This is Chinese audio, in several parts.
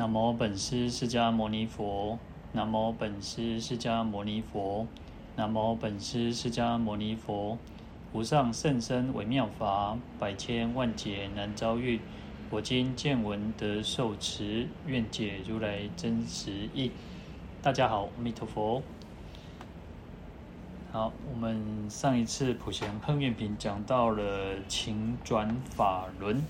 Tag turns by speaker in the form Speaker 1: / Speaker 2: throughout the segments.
Speaker 1: 南无本师释迦牟尼佛，南无本师释迦牟尼佛，南无本师释迦牟尼佛。无上甚深微妙法，百千万劫难遭遇。我今见闻得受持，愿解如来真实义。大家好，阿弥陀佛。好，我们上一次普贤行愿品讲到了请转法轮，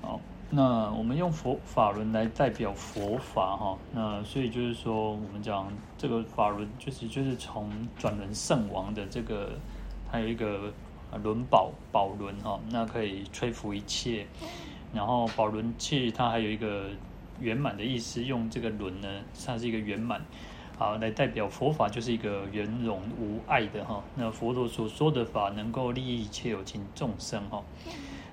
Speaker 1: 好，那我们用佛法轮来代表佛法哈，那所以就是说，我们讲这个法轮就是就是从转轮圣王的这个，还有一个轮宝宝轮哈，那可以吹拂一切，然后宝轮器它还有一个圆满的意思，用这个轮呢，它是一个圆满。好，来代表佛法就是一个圆融无碍的哈。那佛陀所说的法能够利益一切有情众生哈。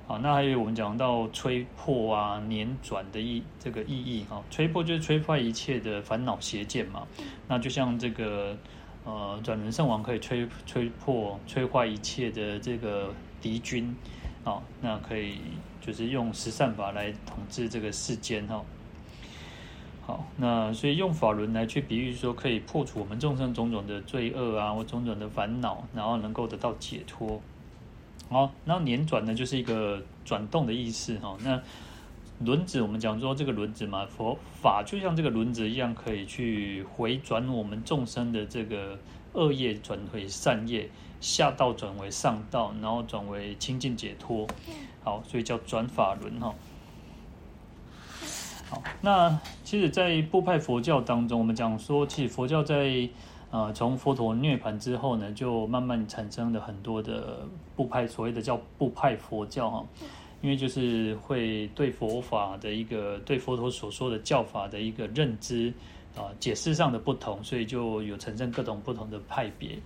Speaker 1: 好，那还有我们讲到吹破啊、捻转的意这个意义哈。吹破就是吹坏一切的烦恼邪见嘛。那就像这个呃转轮圣王可以摧摧破、吹坏一切的这个敌军啊，那可以就是用十善法来统治这个世间哈。好，那所以用法轮来去比喻说，可以破除我们众生种种的罪恶啊，或种种的烦恼，然后能够得到解脱。好，然后年转呢，就是一个转动的意思哈。那轮子，我们讲说这个轮子嘛，佛法就像这个轮子一样，可以去回转我们众生的这个恶业转回善业，下道转为上道，然后转为清净解脱。好，所以叫转法轮哈。好，那其实，在部派佛教当中，我们讲说，其实佛教在呃从佛陀涅槃之后呢，就慢慢产生了很多的部派，所谓的叫部派佛教哈，因为就是会对佛法的一个对佛陀所说的教法的一个认知啊解释上的不同，所以就有产生各种不同的派别。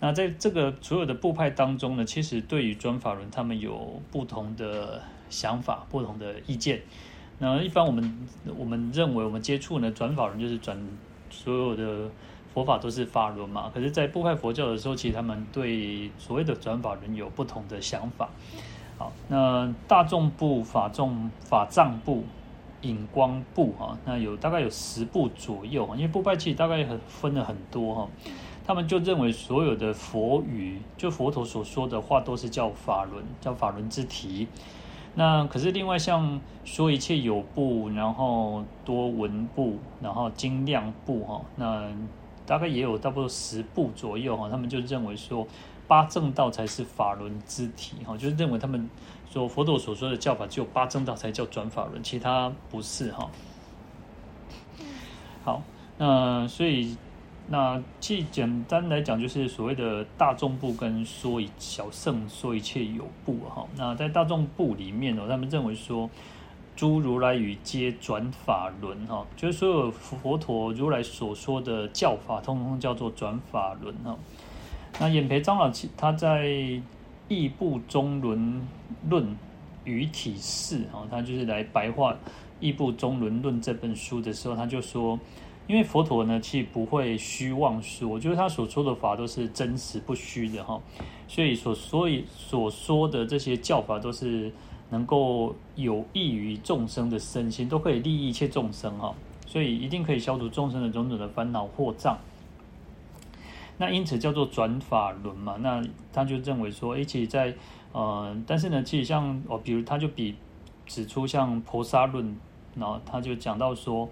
Speaker 1: 那在这个所有的部派当中呢，其实对于转法轮，他们有不同的想法，不同的意见。那一般我们我们认为我们接触呢，转法轮就是转所有的佛法都是法轮嘛。可是，在部派佛教的时候，其实他们对所谓的转法轮有不同的想法。好，那大众部、法众、法藏部、引光部哈，那有大概有十部左右。因为部派其实大概很分了很多哈，他们就认为所有的佛语，就佛陀所说的话，都是叫法轮，叫法轮之体。那可是另外像说一切有部，然后多闻部，然后精量部哈，那大概也有差不多十部左右哈。他们就认为说八正道才是法轮之体哈，就是认为他们说佛陀所说的教法只有八正道才叫转法轮，其他不是哈。好，那所以。那既简单来讲，就是所谓的大众部跟说一小圣说一切有部哈。那在大众部里面哦，他们认为说，诸如来语皆转法轮哈，就是所有佛陀如来所说的教法，通通叫做转法轮哈。那演培长老他在《义部中轮论语体释哈，他就是来白话《义部中轮论》这本书的时候，他就说。因为佛陀呢，其不会虚妄说，我觉得他所说的法都是真实不虚的哈，所以所所以所说的这些教法都是能够有益于众生的身心，都可以利益一切众生哈，所以一定可以消除众生的种种的烦恼惑障。那因此叫做转法轮嘛，那他就认为说，诶，其实在呃，但是呢，其实像哦，比如他就比指出像婆沙论，然后他就讲到说。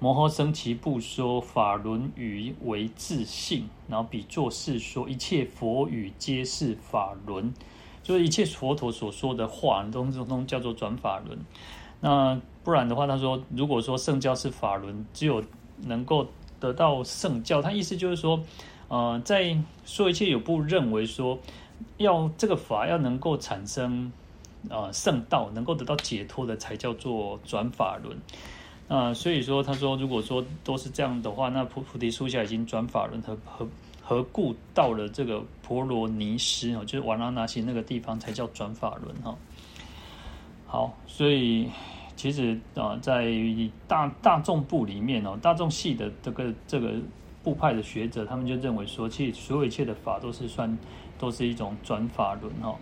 Speaker 1: 摩诃僧只部说法轮语为自性，然后比作是说一切佛语皆是法轮，就是一切佛陀所说的话，都都都叫做转法轮。那不然的话，他说如果说圣教是法轮，只有能够得到圣教，他意思就是说，呃，在说一切有部认为说，要这个法要能够产生呃圣道，能够得到解脱的，才叫做转法轮。啊，所以说，他说，如果说都是这样的话，那菩菩提树下已经转法轮，何何何故到了这个婆罗尼施哦，就是瓦拉纳西那个地方才叫转法轮哈。好，所以其实啊，在大大众部里面哦，大众系的这个这个部派的学者，他们就认为说，其实所有一切的法都是算都是一种转法轮哈。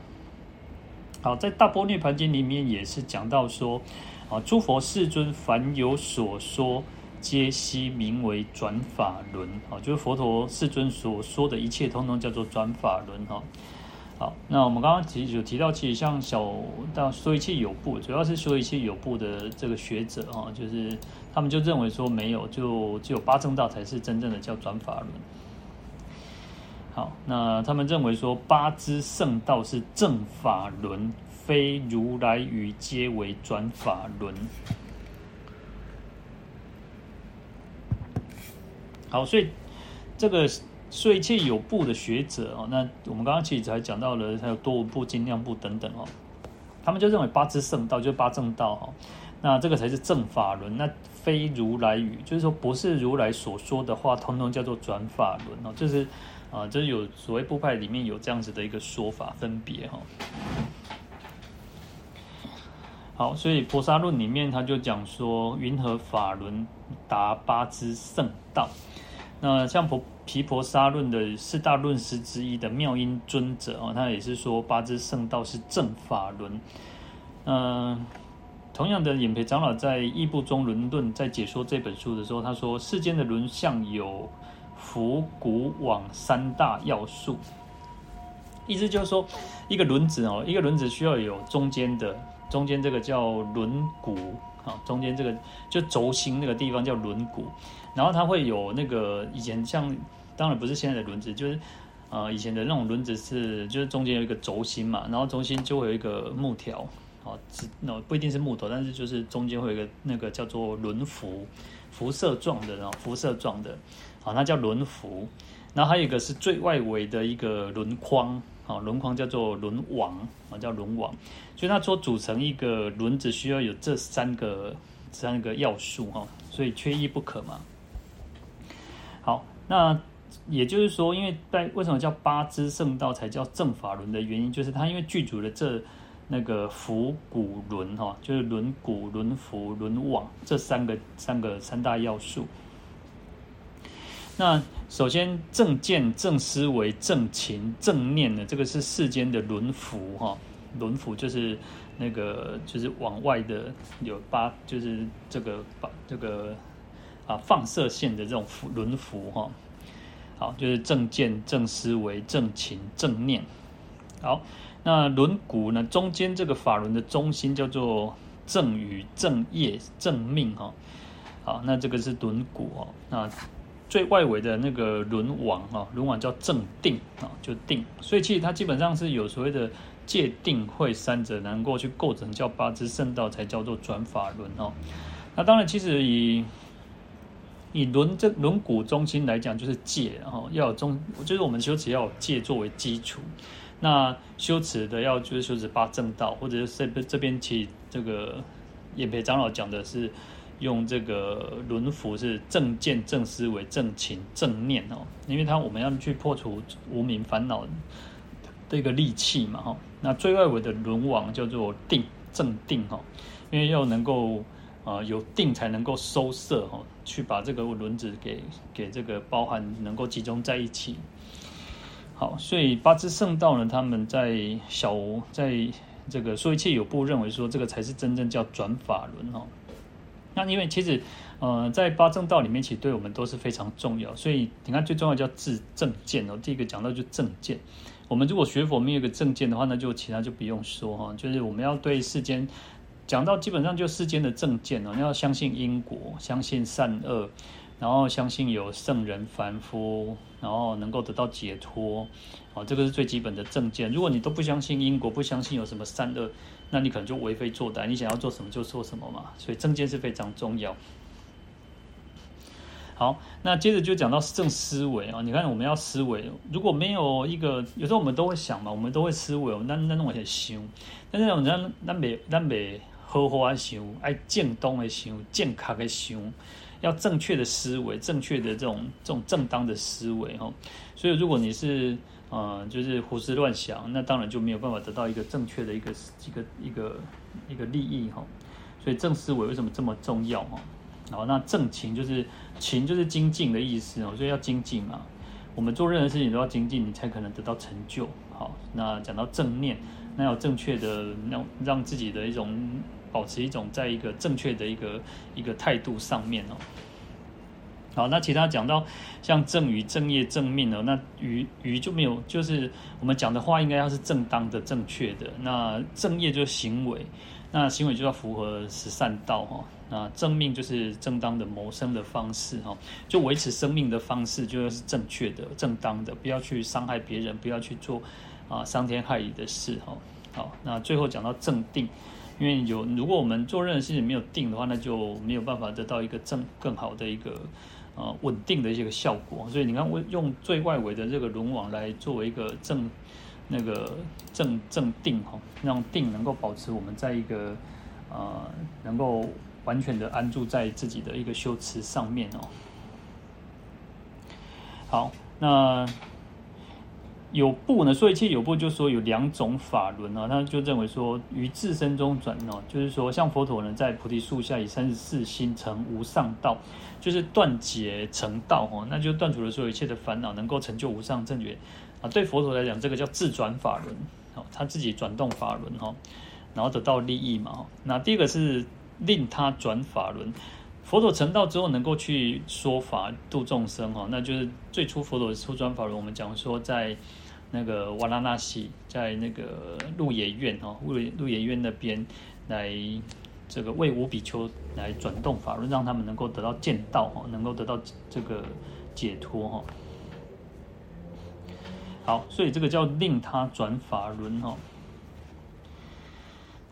Speaker 1: 好，在大般涅盘经里面也是讲到说，啊，诸佛世尊凡有所说，皆悉名为转法轮。啊，就是佛陀世尊所说的一切，通通叫做转法轮。哈，好，那我们刚刚其实有提到，其实像小到说一切有部，主要是说一切有部的这个学者，哈，就是他们就认为说没有，就只有八正道才是真正的叫转法轮。好，那他们认为说八支圣道是正法轮，非如来语皆为转法轮。好，所以这个说一切有部的学者哦，那我们刚刚其实还讲到了，还有多闻部、精量部等等哦，他们就认为八支圣道就是八正道哦，那这个才是正法轮，那非如来语，就是说不是如来所说的话，通通叫做转法轮哦，就是。啊，就是有所谓部派里面有这样子的一个说法分别哈。好，所以婆沙论里面他就讲说，云何法轮达八支圣道？那像婆毗婆沙论的四大论师之一的妙音尊者啊，他也是说八支圣道是正法轮。嗯，同样的，演培长老在《异部中轮论》在解说这本书的时候，他说世间的轮相有。伏鼓网三大要素，意思就是说，一个轮子哦，一个轮子需要有中间的，中间这个叫轮毂啊，中间这个就轴心那个地方叫轮毂，然后它会有那个以前像，当然不是现在的轮子，就是呃以前的那种轮子是，就是中间有一个轴心嘛，然后中心就会有一个木条啊，那不一定是木头，但是就是中间会有一个那个叫做轮辐，辐射状的，然后辐射状的。啊，那叫轮辐，然后还有一个是最外围的一个轮框，啊，轮框叫做轮网，啊，叫轮网，所以它说组成一个轮子需要有这三个三个要素，哈，所以缺一不可嘛。好，那也就是说，因为在为什么叫八支圣道才叫正法轮的原因，就是它因为具足了这那个伏鼓轮，哈，就是轮鼓、轮辐、轮网这三个三个三大要素。那首先正见、正思维、正勤、正念呢，这个是世间的轮辐哈，轮辐就是那个就是往外的有八，就是这个把这个啊放射线的这种轮辐哈。好，就是正见、正思维、正勤、正念。好，那轮毂呢，中间这个法轮的中心叫做正语、正业、正命哈。好，那这个是轮毂哦，那。最外围的那个轮网啊，轮网叫正定啊，就定。所以其实它基本上是有所谓的戒定慧三者能够去构成叫八支圣道，才叫做转法轮哦。那当然，其实以以轮这轮鼓中心来讲，就是戒哦，要有中，就是我们修持要有戒作为基础。那修持的要就是修持八正道，或者是这这边其实这个演培长老讲的是。用这个轮辐是正见、正思维、正情、正念哦，因为它我们要去破除无明烦恼的一个利器嘛哈。那最外围的轮王叫做定、正定哈，因为要能够啊有定才能够收摄哈，去把这个轮子给给这个包含能够集中在一起。好，所以八支圣道呢，他们在小在这个说一切有部认为说这个才是真正叫转法轮哈。那因为其实，呃，在八正道里面，其实对我们都是非常重要。所以你看，最重要叫自正见哦。第一个讲到就正见。我们如果学佛没有一个正见的话，那就其他就不用说哈。就是我们要对世间讲到基本上就世间的正见哦，你要相信因果，相信善恶，然后相信有圣人凡夫，然后能够得到解脱。哦，这个是最基本的正见。如果你都不相信因果，不相信有什么善恶。那你可能就为非作歹，你想要做什么就做什么嘛，所以正见是非常重要。好，那接着就讲到正思维啊，你看我们要思维，如果没有一个，有时候我们都会想嘛，我们都会思维，那那弄些想，但是我们咱咱别咱别好好的想，爱正当的想，健康的想，要正确的思维，正确的这种这种正当的思维哈。所以如果你是。啊、就是胡思乱想，那当然就没有办法得到一个正确的一个一个一个一个利益哈。所以正思维为什么这么重要哈？好，那正勤就是勤就是精进的意思哦，所以要精进嘛。我们做任何事情都要精进，你才可能得到成就。好，那讲到正念，那要正确的让让自己的一种保持一种在一个正确的一个一个态度上面哦。好，那其他讲到像正语、正业、正命哦？那语语就没有，就是我们讲的话应该要是正当的、正确的。那正业就是行为，那行为就要符合十善道哈。那正命就是正当的谋生的方式哈，就维持生命的方式就要是正确的、正当的，不要去伤害别人，不要去做啊伤天害理的事哈。好，那最后讲到正定，因为有如果我们做任何事情没有定的话，那就没有办法得到一个正更好的一个。呃，稳定的一些个效果，所以你看，我用最外围的这个轮网来作为一个正那个正正定哈，让定能够保持我们在一个呃，能够完全的安住在自己的一个修持上面哦。好，那。有部呢，说一切有部，就说有两种法轮啊，他就认为说于自身中转哦，就是说像佛陀呢，在菩提树下以三十四心成无上道，就是断解成道哦，那就断除了所有一切的烦恼，能够成就无上正觉啊。对佛陀来讲，这个叫自转法轮哦，他自己转动法轮哈，然后得到利益嘛。那第一个是令他转法轮，佛陀成道之后能够去说法度众生哈，那就是最初佛陀的初转法轮，我们讲说在。那个瓦拉纳西在那个鹿野苑哈，鹿鹿野苑那边来这个为五比丘来转动法轮，让他们能够得到见道哈，能够得到这个解脱哈。好，所以这个叫令他转法轮哈。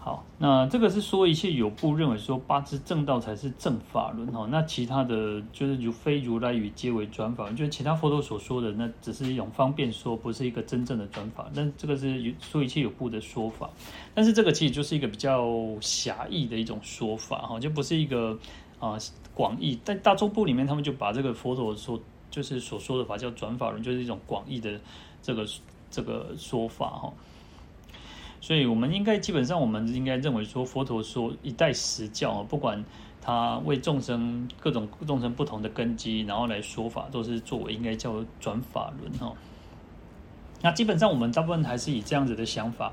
Speaker 1: 好，那这个是说一切有部认为说八支正道才是正法轮哈，那其他的就是如非如来语皆为转法轮，就是其他佛陀所说的那只是一种方便说，不是一个真正的转法。那这个是说一切有部的说法，但是这个其实就是一个比较狭义的一种说法哈，就不是一个啊广义。在大众部里面，他们就把这个佛陀说就是所说的法叫转法轮，就是一种广义的这个这个说法哈。所以，我们应该基本上，我们应该认为说，佛陀说一代实教啊，不管他为众生各种众生不同的根基，然后来说法，都是作为应该叫转法轮哈。那基本上，我们大部分还是以这样子的想法。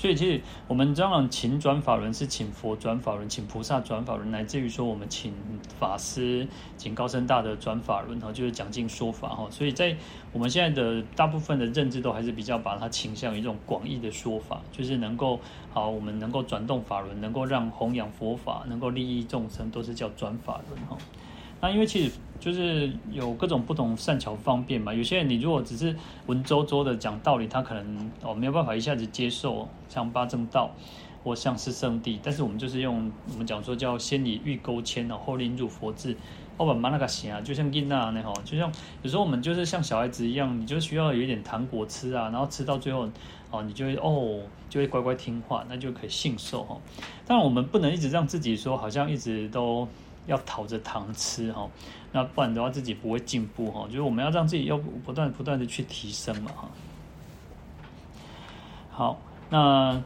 Speaker 1: 所以，其实我们这样请转法轮是请佛转法轮，请菩萨转法轮，乃至于说我们请法师、请高僧大德转法轮哈，就是讲经说法哈。所以在我们现在的大部分的认知都还是比较把它倾向于一种广义的说法，就是能够好，我们能够转动法轮，能够让弘扬佛法，能够利益众生，都是叫转法轮哈。那因为其实就是有各种不同善巧方便嘛，有些人你如果只是文绉绉的讲道理，他可能哦没有办法一下子接受，像八正道或像是圣谛，但是我们就是用我们讲说叫先以欲钩牵然，后令入佛智，后把马那个行啊，就像印那那吼，就像有时候我们就是像小孩子一样，你就需要有一点糖果吃啊，然后吃到最后哦，你就会哦就会乖乖听话，那就可以信受哈。当然我们不能一直让自己说好像一直都。要讨着糖吃哈，那不然的话自己不会进步哈。就是我们要让自己要不断不断的去提升嘛哈。好，那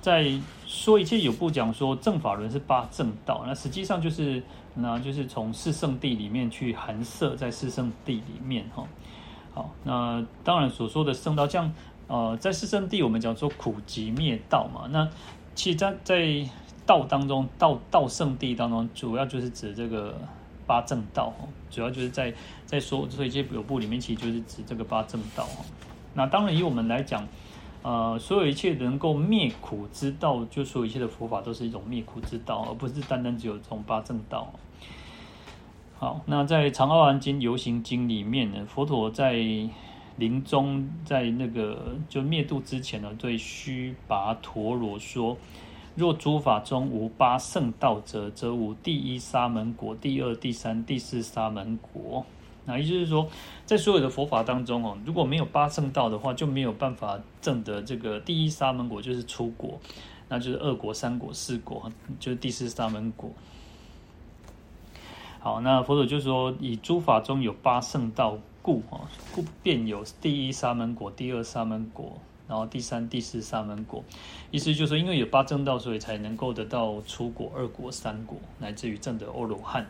Speaker 1: 在说一切有部讲说正法轮是八正道，那实际上就是那就是从四圣地里面去含摄在四圣地里面哈。好，那当然所说的圣道，像呃在四圣地我们讲说苦集灭道嘛，那其实在在。道当中，道道圣地当中，主要就是指这个八正道，主要就是在在说说一切有部里面，其实就是指这个八正道。那当然，以我们来讲，呃，所有一切能够灭苦之道，就所有一切的佛法都是一种灭苦之道，而不是单单只有这种八正道。好，那在《长阿含经》《游行经》里面呢，佛陀在临终在那个就灭度之前呢，对须跋陀罗说。若诸法中无八圣道者，则无第一沙门果、第二、第三、第四沙门果。那也就是说，在所有的佛法当中哦，如果没有八圣道的话，就没有办法证得这个第一沙门果，就是出果，那就是二果、三果、四果，就是第四沙门果。好，那佛祖就说，以诸法中有八圣道故，哈，故便有第一沙门果、第二沙门果。然后第三、第四沙门果，意思就是说，因为有八正道，所以才能够得到初果、二果、三果，乃至于证得阿罗汉。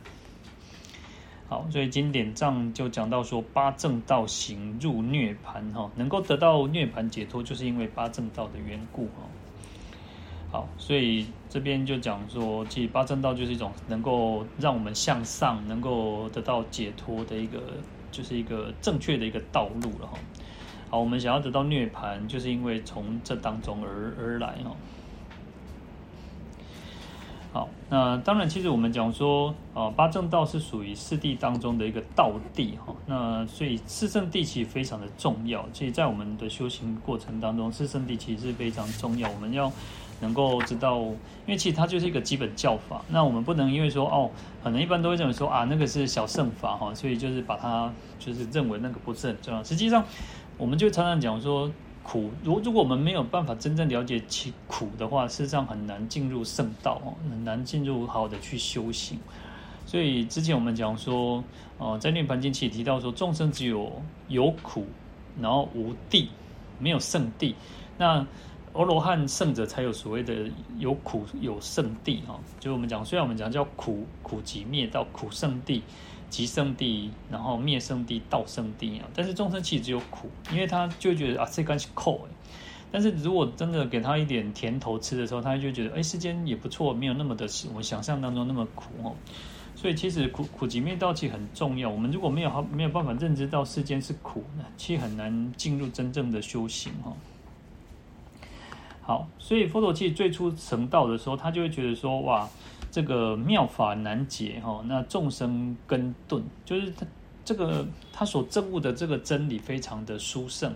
Speaker 1: 好，所以经典上就讲到说，八正道行入涅盘，哈，能够得到涅盘解脱，就是因为八正道的缘故，哈。好，所以这边就讲说，其实八正道就是一种能够让我们向上，能够得到解脱的一个，就是一个正确的一个道路了哈。我们想要得到涅槃，就是因为从这当中而而来哈。好，那当然，其实我们讲说，啊，八正道是属于四谛当中的一个道地哈。那所以四圣地其实非常的重要。其实，在我们的修行过程当中，四圣地其实是非常重要。我们要能够知道，因为其实它就是一个基本教法。那我们不能因为说，哦，可能一般都会认为说，啊，那个是小圣法哈，所以就是把它就是认为那个不是很重要。实际上，我们就常常讲说。苦，如如果我们没有办法真正了解其苦的话，事实上很难进入圣道哦，很难进入好的去修行。所以之前我们讲说，哦，在《涅槃经》其实提到说，众生只有有苦，然后无地，没有圣地。那阿罗汉圣者才有所谓的有苦有圣地哈。就我们讲，虽然我们讲叫苦苦集灭道苦圣地。极圣地，然后灭圣地、道圣地啊，但是众生其实只有苦，因为他就觉得啊，这关系扣哎。但是如果真的给他一点甜头吃的时候，他就觉得哎，世间也不错，没有那么的我想象当中那么苦哦。所以其实苦苦集灭道其实很重要。我们如果没有好没有办法认知到世间是苦呢，其实很难进入真正的修行哈。好，所以佛陀其实最初成道的时候，他就会觉得说哇。这个妙法难解哈，那众生根顿，就是他这个他所证悟的这个真理非常的殊胜。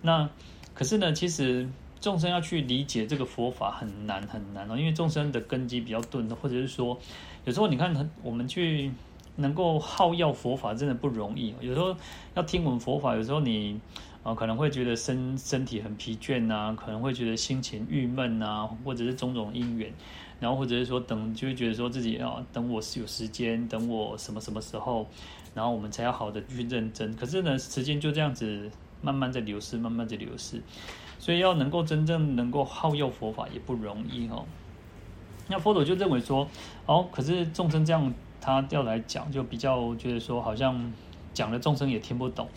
Speaker 1: 那可是呢，其实众生要去理解这个佛法很难很难哦，因为众生的根基比较钝，或者是说，有时候你看我们去能够好要佛法真的不容易。有时候要听闻佛法，有时候你啊可能会觉得身身体很疲倦呐，可能会觉得心情郁闷呐，或者是种种因缘。然后或者是说等，就会觉得说自己啊等我是有时间，等我什么什么时候，然后我们才要好的去认真。可是呢，时间就这样子慢慢在流失，慢慢在流失。所以要能够真正能够好要佛法也不容易哦。那佛陀就认为说，哦，可是众生这样他要来讲，就比较觉得说好像讲了众生也听不懂。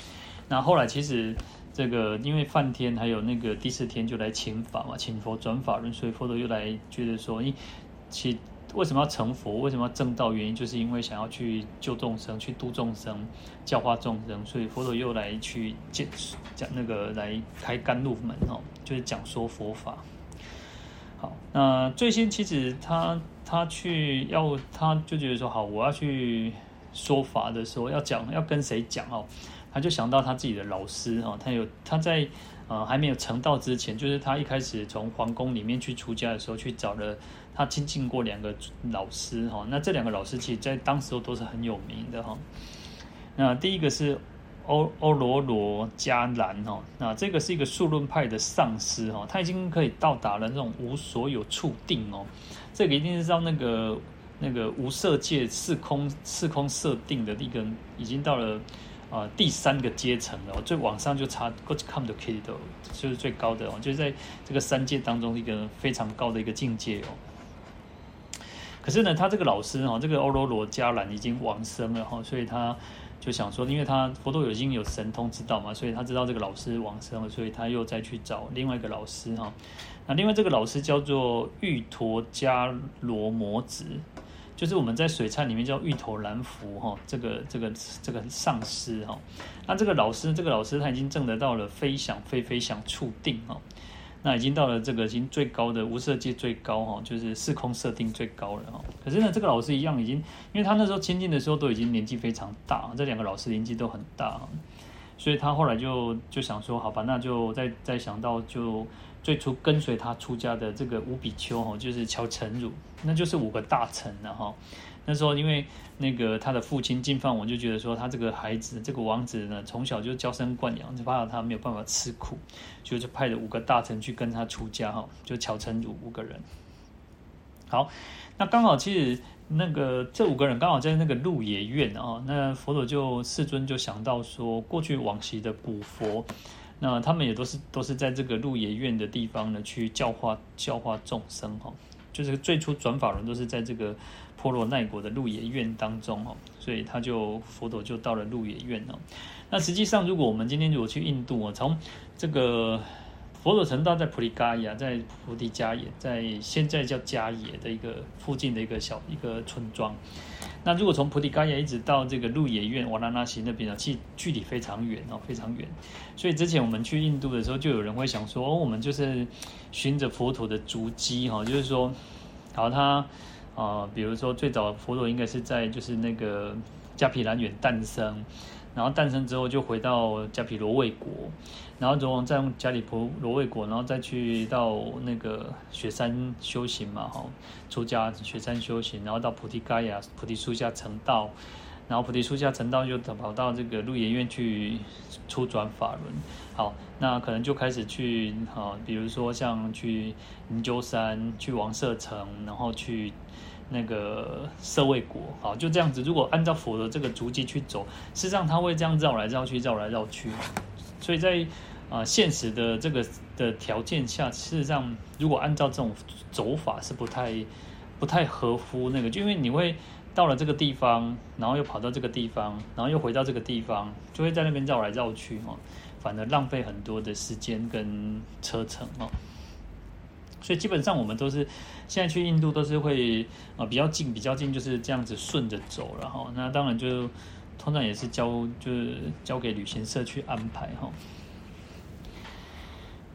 Speaker 1: 那后来其实。这个因为梵天还有那个第四天就来请法嘛，请佛转法轮，所以佛陀又来觉得说，咦，其为什么要成佛？为什么要证道？原因就是因为想要去救众生，去度众生，教化众生，所以佛陀又来去讲讲那个来开甘露门哦，就是讲说佛法。好，那最先其实他他去要他就觉得说，好，我要去说法的时候要讲要跟谁讲哦？他就想到他自己的老师哈，他有他在呃还没有成道之前，就是他一开始从皇宫里面去出家的时候，去找了他亲近过两个老师哈。那这两个老师其实在当时候都是很有名的哈。那第一个是欧欧罗罗迦兰哈，那这个是一个数论派的上师哈，他已经可以到达了那种无所有处定哦。这个一定是到那个那个无色界四空四空设定的一个，已经到了。啊，第三个阶层了，最往上就差 God come to kill 就是最高的哦，就是在这个三界当中一个非常高的一个境界哦。可是呢，他这个老师哈，这个欧罗罗迦兰已经往生了哈，所以他就想说，因为他佛陀已经有神通知道嘛，所以他知道这个老师往生了，所以他又再去找另外一个老师哈。那另外这个老师叫做玉陀迦罗摩子。就是我们在水忏里面叫芋头蓝福哈，这个这个这个上师哈，那这个老师这个老师他已经证得到了非想非非想处定哈，那已经到了这个已经最高的无色界最高哈，就是四空设定最高了哈。可是呢，这个老师一样已经，因为他那时候亲近的时候都已经年纪非常大，这两个老师年纪都很大，所以他后来就就想说，好吧，那就再再想到就。最初跟随他出家的这个五比丘哈，就是乔成儒，那就是五个大臣了哈。那时候因为那个他的父亲净饭王就觉得说，他这个孩子这个王子呢，从小就娇生惯养，就怕他没有办法吃苦，就就派了五个大臣去跟他出家哈，就乔成儒五个人。好，那刚好其实那个这五个人刚好在那个鹿野苑啊，那佛陀就世尊就想到说，过去往昔的古佛。那他们也都是都是在这个鹿野苑的地方呢，去教化教化众生哈，就是最初转法轮都是在这个婆罗奈国的鹿野苑当中哦，所以他就佛陀就到了鹿野苑哦。那实际上，如果我们今天如果去印度啊，从这个佛陀成道在菩提伽耶，在菩提迦耶，在现在叫迦耶的一个附近的一个小一个村庄。那如果从菩提伽耶一直到这个鹿野苑瓦拉纳西那边呢，其距离非常远哦，非常远。所以之前我们去印度的时候，就有人会想说，哦，我们就是循着佛陀的足迹哈，就是说，好他啊，比如说最早佛陀应该是在就是那个迦毗兰园诞生。然后诞生之后就回到迦毗罗卫国，然后之后再用迦毗罗卫国，然后再去到那个雪山修行嘛，哈，出家雪山修行，然后到菩提伽耶菩提树下成道，然后菩提树下成道就跑到这个鹿野苑去初转法轮，好，那可能就开始去啊，比如说像去灵鹫山、去王舍城，然后去。那个社会国，好，就这样子。如果按照佛的这个足迹去走，事实上他会这样绕来绕去，绕来绕去。所以在啊、呃、现实的这个的条件下，事实上如果按照这种走法是不太不太合乎那个，就因为你会到了这个地方，然后又跑到这个地方，然后又回到这个地方，就会在那边绕来绕去哦，反而浪费很多的时间跟车程哦。所以基本上我们都是现在去印度都是会啊比较近比较近，就是这样子顺着走了哈。那当然就通常也是交就是交给旅行社去安排哈。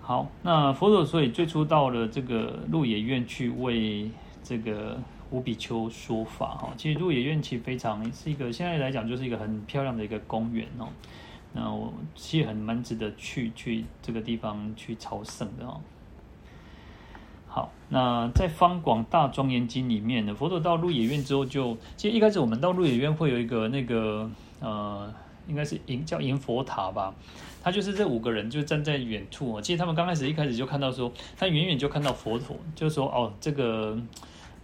Speaker 1: 好，那佛陀所以最初到了这个鹿野苑去为这个五比丘说法哈。其实鹿野苑其实非常是一个现在来讲就是一个很漂亮的一个公园哦。那我其实很蛮值得去去这个地方去朝圣的哦。好，那在《方广大庄严经》里面呢，佛陀到鹿野苑之后就，其实一开始我们到鹿野苑会有一个那个呃，应该是迎叫迎佛塔吧，他就是这五个人就站在远处哦。其实他们刚开始一开始就看到说，他远远就看到佛陀，就说哦，这个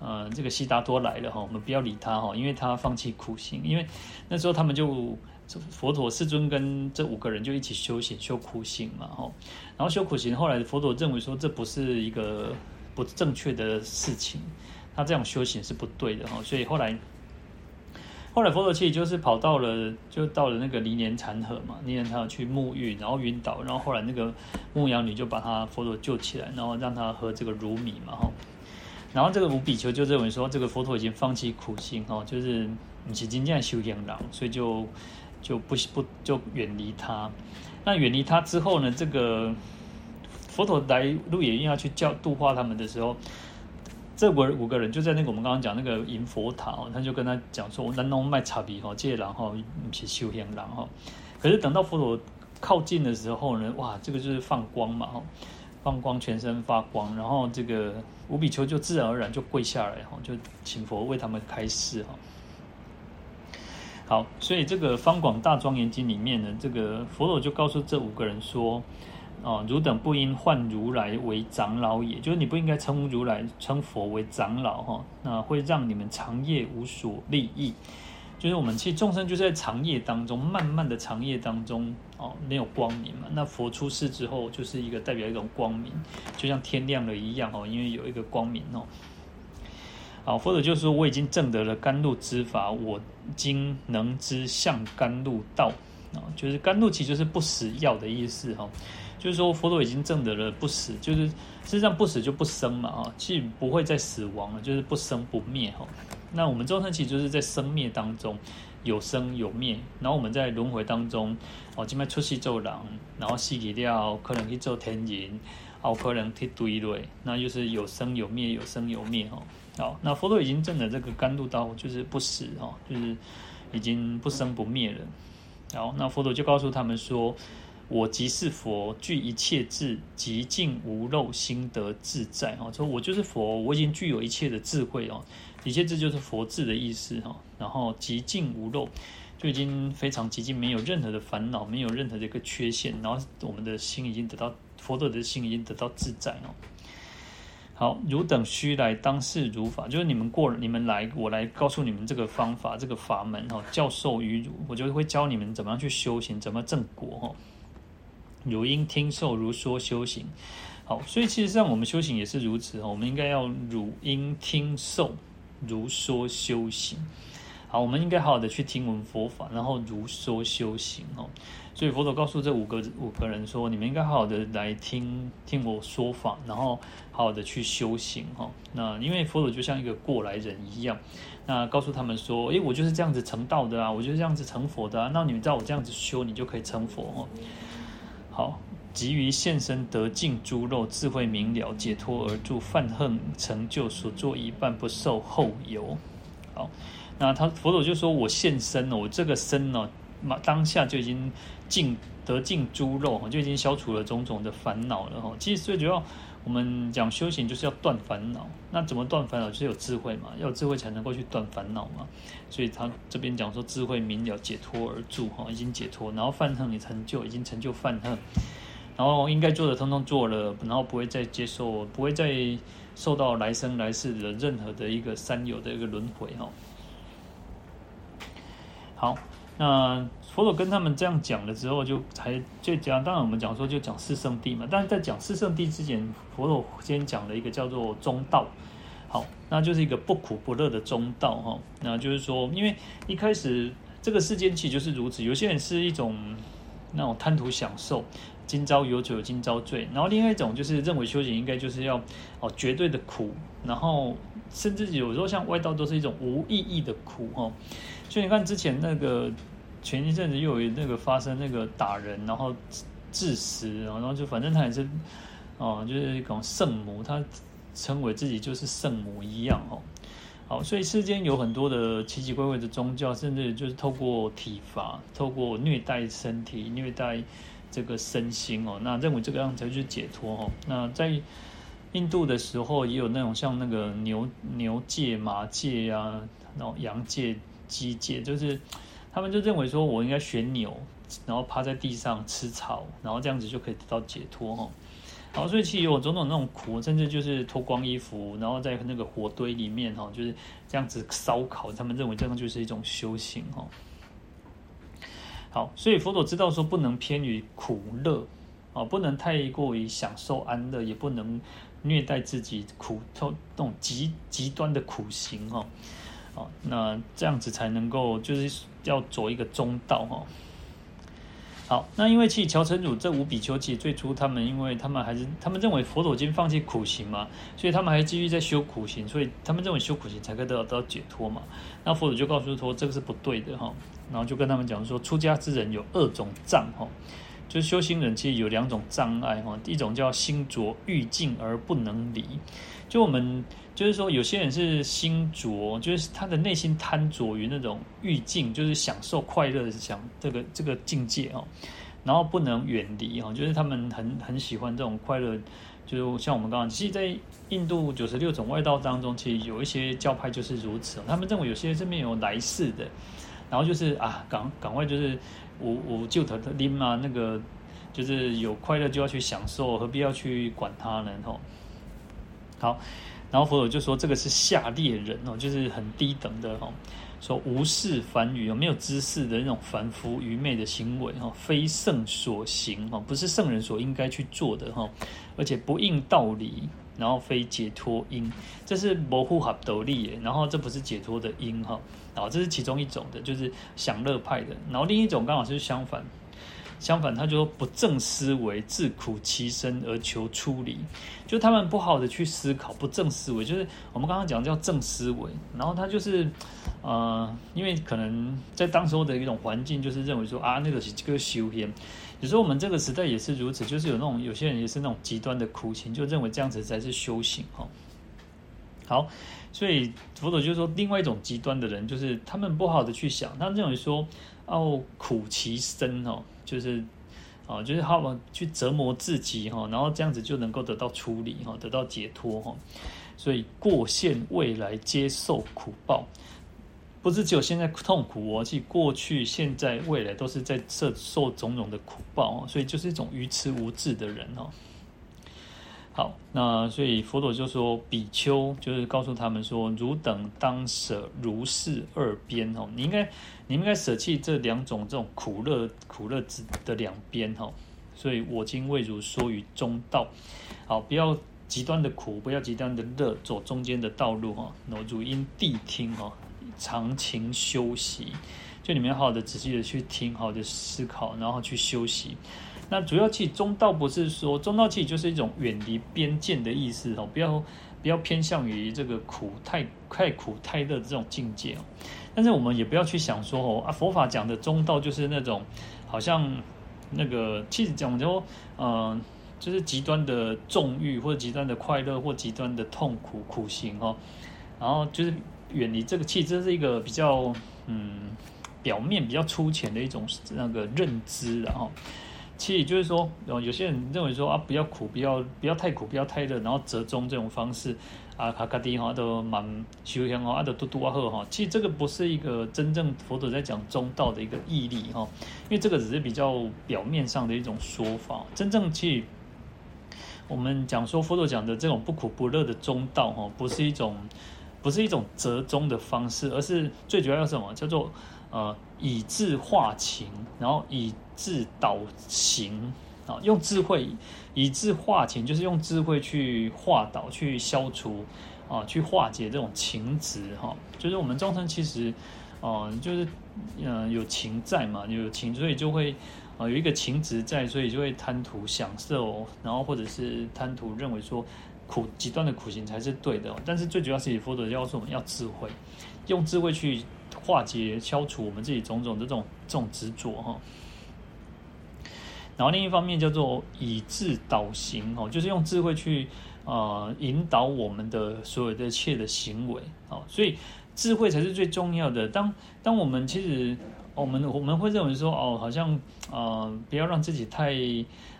Speaker 1: 呃这个悉达多来了哈，我们不要理他哈，因为他放弃苦行，因为那时候他们就佛陀世尊跟这五个人就一起修行修苦行嘛哈，然后修苦行，后来佛陀认为说这不是一个。不正确的事情，他这样修行是不对的哈，所以后来，后来佛陀其实就是跑到了，就到了那个尼连禅河嘛，尼连禅河去沐浴，然后晕倒，然后后来那个牧羊女就把他佛陀救起来，然后让他喝这个乳米嘛哈，然后这个五比丘就认为说，这个佛陀已经放弃苦行哈，就是你是真正修行人，所以就就不不就远离他。那远离他之后呢，这个。佛陀来鹿野苑要去教度化他们的时候，这五五个人就在那个我们刚刚讲那个银佛塔，他就跟他讲说：“我南农卖茶皮哈，这些人哈不是修行然后。”可是等到佛陀靠近的时候呢，哇，这个就是放光嘛哈，放光全身发光，然后这个五比丘就自然而然就跪下来哈，就请佛为他们开示哈。好，所以这个《方广大庄严经》里面呢，这个佛陀就告诉这五个人说。哦，汝等不应唤如来为长老也，就是你不应该称如来、称佛为长老哈，那会让你们长夜无所利益。就是我们其实众生就是在长夜当中，慢慢的长夜当中哦，没有光明嘛。那佛出世之后，就是一个代表一种光明，就像天亮了一样哦，因为有一个光明哦。好，或者就是说我已经证得了甘露之法，我今能知向甘露道啊，就是甘露其实就是不死药的意思哈。就是说，佛陀已经证得了不死，就是实际上不死就不生嘛，啊，其实不会再死亡了，就是不生不灭哈。那我们众生其实就是在生灭当中有生有灭，然后我们在轮回当中，哦，今麦出世做人，然后死去掉可能去做天人，哦，可能去堆垒，那就是有生有灭，有生有灭哦。好，那佛陀已经证了这个甘露道，就是不死哈，就是已经不生不灭了。好，那佛陀就告诉他们说。我即是佛，具一切智，极尽无漏，心得自在。哈，说我就是佛，我已经具有一切的智慧哦，一切智就是佛智的意思哈。然后极尽无漏，就已经非常极尽，没有任何的烦恼，没有任何的一个缺陷。然后我们的心已经得到佛陀的心已经得到自在哦。好，汝等须来当是如法，就是你们过了，你们来，我来告诉你们这个方法，这个法门哈，教授于汝，我就会教你们怎么样去修行，怎么证果哈。如因听受如说修行，好，所以其实上我们修行也是如此，我们应该要如因听受如说修行，好，我们应该好好的去听闻佛法，然后如说修行哦。所以佛陀告诉这五个五个人说：“你们应该好好的来听听我说法，然后好好的去修行哈。那因为佛陀就像一个过来人一样，那告诉他们说：诶，我就是这样子成道的啊，我就是这样子成佛的啊。那你们照我这样子修，你就可以成佛哦。好，急于现身得尽猪肉，智慧明了，解脱而住，犯恨成就，所作一半不受后由。好，那他佛陀就说：我现身了，我这个身呢，马当下就已经。尽得尽猪肉，就已经消除了种种的烦恼了哈。其实最主要，我们讲修行就是要断烦恼。那怎么断烦恼？就是有智慧嘛，要有智慧才能够去断烦恼嘛。所以他这边讲说，智慧明了，解脱而住哈，已经解脱。然后梵行也成就，已经成就梵行。然后应该做的通通做了，然后不会再接受，不会再受到来生来世的任何的一个三有的一个轮回哈。好。那佛陀跟他们这样讲了之后，就才就讲。当然，我们讲说就讲四圣谛嘛。但是在讲四圣谛之前，佛陀先讲了一个叫做中道。好，那就是一个不苦不乐的中道哈。那就是说，因为一开始这个世间其实就是如此。有些人是一种那种贪图享受，今朝有酒今朝醉。然后另外一种就是认为修行应该就是要哦绝对的苦，然后甚至有时候像外道都是一种无意义的苦哈。所以你看之前那个。前一阵子又有那个发生那个打人，然后致死，然后就反正他也是，哦，就是一种圣母，他称为自己就是圣母一样哦。好，所以世间有很多的奇奇怪怪的宗教，甚至就是透过体罚，透过虐待身体、虐待这个身心哦，那认为这个样才去解脱哦。那在印度的时候，也有那种像那个牛牛戒、马戒呀、啊，然后羊戒、鸡戒，就是。他们就认为说，我应该选牛，然后趴在地上吃草，然后这样子就可以得到解脱哈。好，所以其实有种种那种苦，甚至就是脱光衣服，然后在那个火堆里面哈，就是这样子烧烤。他们认为这样就是一种修行哈。好，所以佛陀知道说，不能偏于苦乐啊，不能太过于享受安乐，也不能虐待自己苦，透那种极极端的苦行哦。那这样子才能够就是。要走一个中道哈。好，那因为其实憍陈如这五比丘，其实最初他们，因为他们还是他们认为佛陀已经放弃苦行嘛，所以他们还继续在修苦行，所以他们认为修苦行才可以得到得到解脱嘛。那佛陀就告诉说，这个是不对的哈，然后就跟他们讲说，出家之人有二种障哈，就是修行人其实有两种障碍哈，一种叫心着欲境而不能离，就我们。就是说，有些人是心着，就是他的内心贪着于那种欲境，就是享受快乐的想这个这个境界哦，然后不能远离哦，就是他们很很喜欢这种快乐，就是像我们刚刚，其实，在印度九十六种外道当中，其实有一些教派就是如此，他们认为有些这边有来世的，然后就是啊，赶赶快就是我我就他他拎嘛，那个就是有快乐就要去享受，何必要去管他呢？吼，好。然后佛陀就说：“这个是下劣人哦，就是很低等的哦。说无视凡愚哦，没有知识的那种凡夫愚昧的行为哦，非圣所行哦，不是圣人所应该去做的哈。而且不应道理，然后非解脱因，这是模糊合斗利耶。然后这不是解脱的因哈。然后这是其中一种的，就是享乐派的。然后另一种刚好是相反。”相反，他就说不正思维，自苦其身而求出离，就他们不好的去思考，不正思维，就是我们刚刚讲叫正思维。然后他就是，呃，因为可能在当时候的一种环境，就是认为说啊，那个是这个修仙。有时候我们这个时代也是如此，就是有那种有些人也是那种极端的苦行，就认为这样子才是修行哈。好，所以佛陀就说，另外一种极端的人，就是他们不好的去想，他认为说，哦，苦其身哦。就是，啊，就是好嘛，去折磨自己哈，然后这样子就能够得到处理哈，得到解脱哈。所以过现未来接受苦报，不是只有现在痛苦哦，其实过去、现在、未来都是在受受种种的苦报哦。所以就是一种愚痴无智的人哦。好，那所以佛陀就说，比丘就是告诉他们说，汝等当舍如是二边哦，你应该，你应该舍弃这两种这种苦乐苦乐之的两边哈。所以我今未如说于中道，好，不要极端的苦，不要极端的乐，走中间的道路哈。那汝应谛听哈，常勤修习，就你们要好好的仔细的去听，好好的思考，然后去修习。那主要其实中道不是说中道，气就是一种远离边界的意思哦，不要不要偏向于这个苦太太苦太乐的这种境界哦。但是我们也不要去想说哦啊，佛法讲的中道就是那种好像那个其实讲究嗯，就是极端的纵欲或者极端的快乐或极端的痛苦苦行哦，然后就是远离这个，其实这是一个比较嗯表面比较粗浅的一种那个认知，然后其实就是说，有些人认为说啊，不要苦，不要不要太苦，不要太乐，然后折中这种方式。啊，卡卡迪哈都蛮修行哦，啊都嘟嘟啊呵哈，其实这个不是一个真正佛陀在讲中道的一个毅力哈，因为这个只是比较表面上的一种说法。真正去我们讲说佛陀讲的这种不苦不乐的中道哈，不是一种不是一种折中的方式，而是最主要要什么叫做呃以智化情，然后以智导行啊。用智慧以智化情，就是用智慧去化导、去消除啊，去化解这种情执哈。就是我们众生其实，啊，就是嗯有情在嘛，有情，所以就会啊有一个情执在，所以就会贪图享受，然后或者是贪图认为说苦极端的苦行才是对的。但是最主要是以佛陀要求我们要智慧，用智慧去化解、消除我们自己种种的这种这种执着哈。然后另一方面叫做以智导行哦，就是用智慧去呃引导我们的所有的一切的行为哦，所以智慧才是最重要的。当当我们其实我们我们会认为说哦，好像呃不要让自己太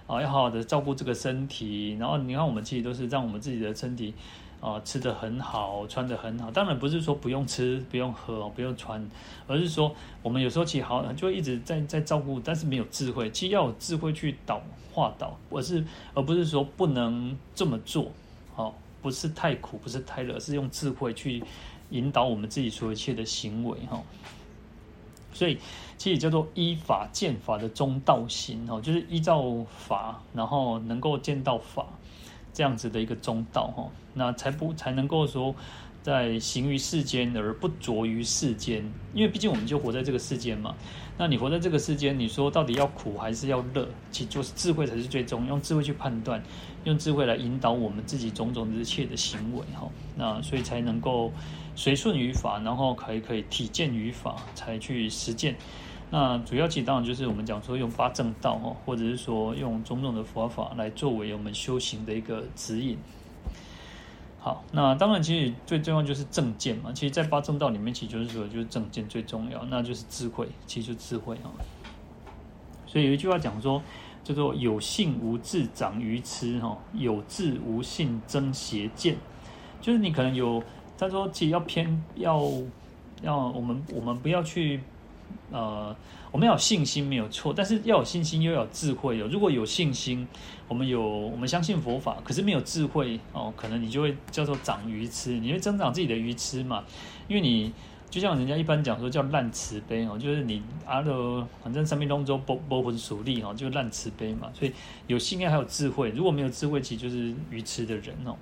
Speaker 1: 啊、要好好的照顾这个身体。然后你看我们其实都是让我们自己的身体。啊，吃得很好，穿得很好。当然不是说不用吃、不用喝、不用穿，而是说我们有时候其实好就一直在在照顾，但是没有智慧。其实要有智慧去导化导，而是而不是说不能这么做。哦，不是太苦，不是太乐，是用智慧去引导我们自己所有一切的行为。哈，所以其实叫做依法见法的中道行。哈，就是依照法，然后能够见到法。这样子的一个中道哈，那才不才能够说在行于世间而不着于世间，因为毕竟我们就活在这个世间嘛。那你活在这个世间，你说到底要苦还是要乐？其实就是智慧才是最终，用智慧去判断，用智慧来引导我们自己种种一切的行为哈。那所以才能够随顺于法，然后可以可以体见于法，才去实践。那主要其实当然就是我们讲说用八正道哦，或者是说用种种的佛法来作为我们修行的一个指引。好，那当然其实最重要就是正见嘛。其实，在八正道里面，其实就是说就是正见最重要，那就是智慧，其实就智慧啊。所以有一句话讲说，叫做有信无智长愚痴哈，有智无信增邪见。就是你可能有，他说其实要偏要要我们我们不要去。呃，我们要有信心没有错，但是要有信心又要有智慧哦。如果有信心，我们有我们相信佛法，可是没有智慧哦，可能你就会叫做长愚痴，你会增长自己的愚痴嘛。因为你就像人家一般讲说叫烂慈悲哦，就是你阿罗反正生命当中波波魂属力哦，就烂慈悲嘛。所以有信念还有智慧，如果没有智慧，其实就是愚痴的人哦。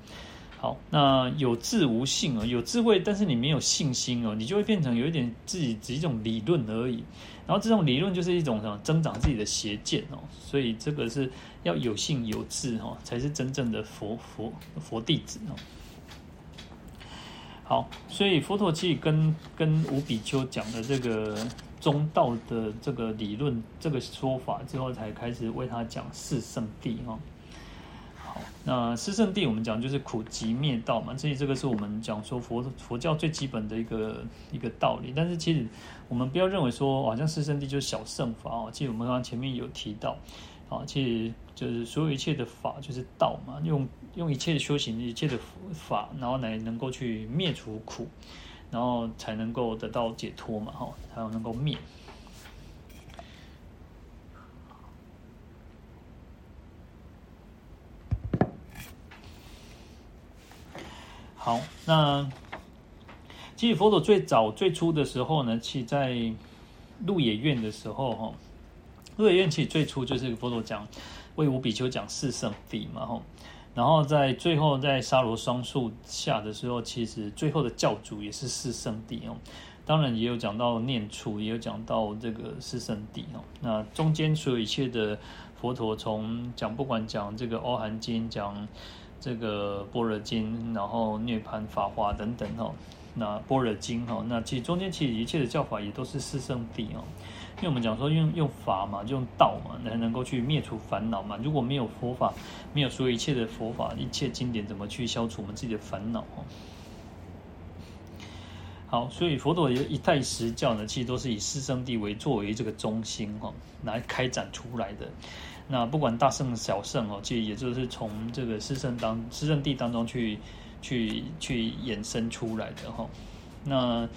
Speaker 1: 好，那有智无信哦，有智慧，但是你没有信心哦，你就会变成有一点自己只一种理论而已。然后这种理论就是一种什么增长自己的邪见哦，所以这个是要有信有智哦，才是真正的佛佛佛弟子哦。好，所以佛陀其实跟跟五比丘讲的这个中道的这个理论这个说法之后，才开始为他讲四圣谛哈。那四圣谛我们讲就是苦集灭道嘛，所以这个是我们讲说佛佛教最基本的一个一个道理。但是其实我们不要认为说好像四圣谛就是小圣法哦，其实我们刚刚前面有提到啊，其实就是所有一切的法就是道嘛，用用一切的修行一切的法，然后来能够去灭除苦，然后才能够得到解脱嘛，哈，才能够灭。好，那其实佛陀最早最初的时候呢，其实在鹿野苑的时候，哈，鹿野苑其实最初就是佛陀讲为五比丘讲四圣谛嘛，哈，然后在最后在沙罗双树下的时候，其实最后的教主也是四圣谛哦。当然也有讲到念处，也有讲到这个四圣谛哦。那中间所有一切的佛陀从讲，不管讲这个《欧含经》，讲这个《般若经》，然后涅槃法华等等哦。那《般若经》哈，那其实中间其实一切的教法也都是四圣谛哦。因为我们讲说用用法嘛，就用道嘛，才能够去灭除烦恼嘛。如果没有佛法，没有所有一切的佛法，一切经典怎么去消除我们自己的烦恼？好，所以佛陀的一代十教呢，其实都是以四圣谛为作为这个中心哈，来开展出来的。那不管大圣小圣哦，其实也就是从这个四圣当四圣地当中去去去衍生出来的哈。那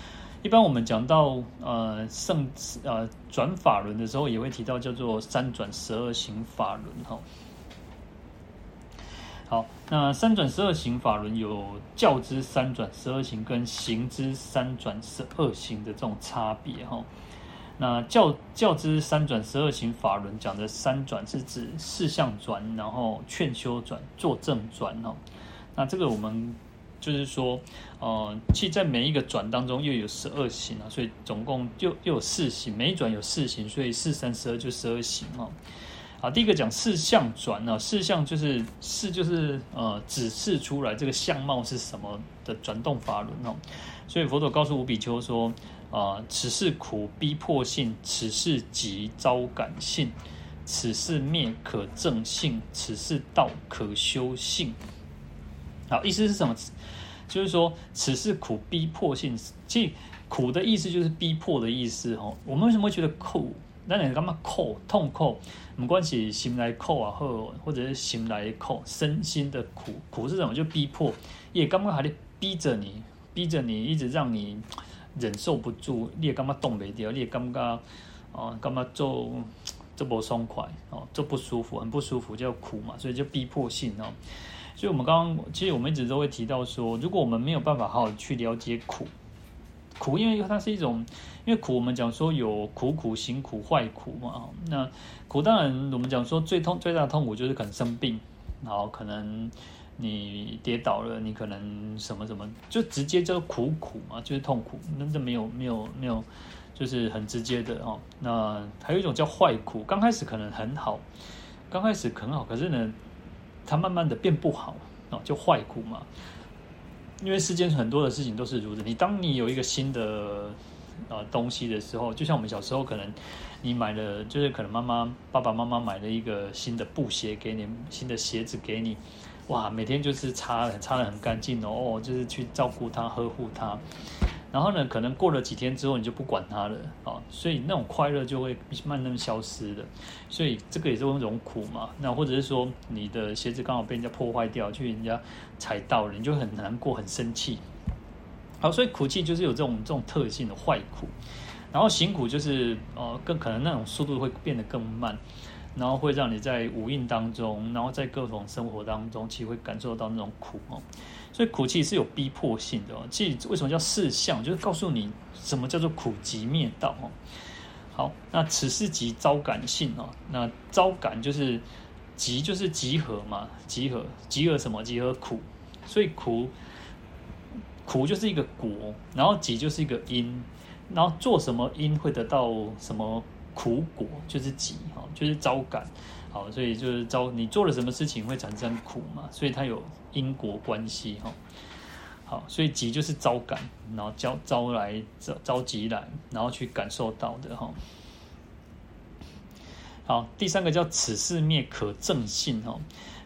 Speaker 1: 一般我们讲到呃圣呃转法轮的时候，也会提到叫做三转十二行法轮哈。好，那三转十二行法轮有教之三转十二行跟行之三转十二行的这种差别哈。那教教之三转十二行法轮讲的三转是指四相转，然后劝修转、坐正转哦。那这个我们。就是说，呃，其在每一个转当中又有十二行啊，所以总共又又有四行，每一转有四行，所以四三十二就十二行啊。好，第一个讲四相转呢，四相就是四就是呃指示出来这个相貌是什么的转动法轮哦。所以佛陀告诉五比丘说，啊、此事苦逼迫性，此事急招感性，此事灭可正性，此事道可修性。好，意思是什么？就是说，此事苦逼迫性，即苦的意思就是逼迫的意思。哈，我们为什么会觉得苦？那你干嘛苦？痛苦？没关系，心来扣啊，或或者是心来扣，身心的苦。苦是什么？就逼迫，也刚刚还在逼着你，逼着你，一直让你忍受不住。你也干嘛动不掉？你也干嘛啊？干嘛做这么松快？哦，这不舒服，很不舒服，叫苦嘛。所以就逼迫性哦。所以，我们刚刚其实我们一直都会提到说，如果我们没有办法好好去了解苦，苦，因为它是一种，因为苦，我们讲说有苦苦、行苦、坏苦嘛。那苦当然，我们讲说最痛、最大的痛苦就是可能生病，然后可能你跌倒了，你可能什么什么，就直接叫苦苦嘛，就是痛苦，那这没有没有没有，就是很直接的哦。那还有一种叫坏苦，刚开始可能很好，刚开始很好，可是呢。它慢慢的变不好哦，就坏苦嘛。因为世间很多的事情都是如此。你当你有一个新的呃东西的时候，就像我们小时候可能你买了，就是可能妈妈爸爸妈妈买了一个新的布鞋给你，新的鞋子给你，哇，每天就是擦擦得很干净哦，哦，就是去照顾它，呵护它。然后呢，可能过了几天之后，你就不管它了啊，所以那种快乐就会慢慢消失的。所以这个也是一种苦嘛。那或者是说，你的鞋子刚好被人家破坏掉，去人家踩到了，你就很难过、很生气。好，所以苦气就是有这种这种特性的坏苦。然后行苦就是呃，更可能那种速度会变得更慢，然后会让你在五蕴当中，然后在各种生活当中，其实会感受到那种苦哦。所以苦气是有逼迫性的哦。其实为什么叫四相，就是告诉你什么叫做苦集灭道哦。好，那此事集招感性哦。那招感就是集，就是集合嘛，集合集合什么？集合苦。所以苦苦就是一个果，然后集就是一个因，然后做什么因会得到什么苦果，就是集哈，就是招感。好，所以就是招你做了什么事情会产生苦嘛，所以它有因果关系哈。好，所以集就是招感，然后招招来招召集来，然后去感受到的哈。好，第三个叫此事灭可证性哈。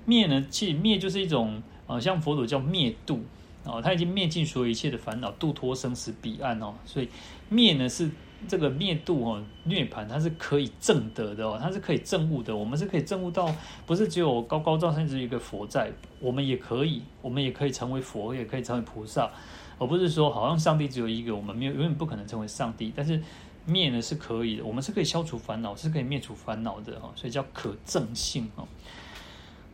Speaker 1: 灭呢，其实灭就是一种呃，像佛祖叫灭度啊，他已经灭尽所有一切的烦恼，度脱生死彼岸哦。所以灭呢是。这个灭度哦，涅槃它是可以证得的哦，它是可以证悟的。我们是可以证悟到，不是只有高高在上只有一个佛在，我们也可以，我们也可以成为佛，也可以成为菩萨，而不是说好像上帝只有一个，我们没有永远不可能成为上帝。但是灭呢是可以的，我们是可以消除烦恼，是可以灭除烦恼的哈，所以叫可证性哦。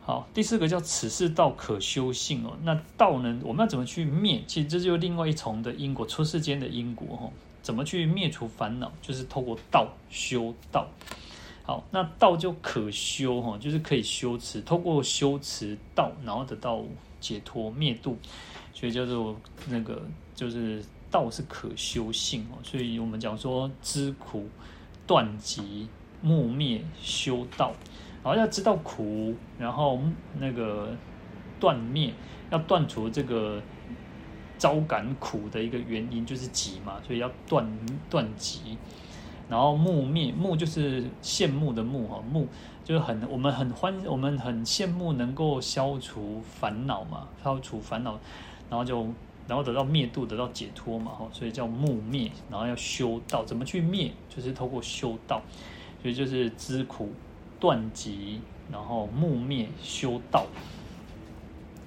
Speaker 1: 好，第四个叫此事道可修性哦。那道呢，我们要怎么去灭？其实这就是另外一重的因果，出世间的因果哦。怎么去灭除烦恼？就是透过道修道。好，那道就可修哈，就是可以修持，透过修持道，然后得到解脱灭度，所以叫做那个就是道是可修性哦。所以我们讲说知苦断集慕灭修道，然后要知道苦，然后那个断灭，要断除这个招感苦的一个原因，就是集嘛，所以要断断集。然后慕灭，慕就是羡慕的慕哈，慕就是很我们很欢，我们很羡慕能够消除烦恼嘛，消除烦恼，然后就然后得到灭度，得到解脱嘛哈，所以叫慕灭，然后要修道，怎么去灭？就是透过修道，所以就是知苦断集，然后慕灭修道。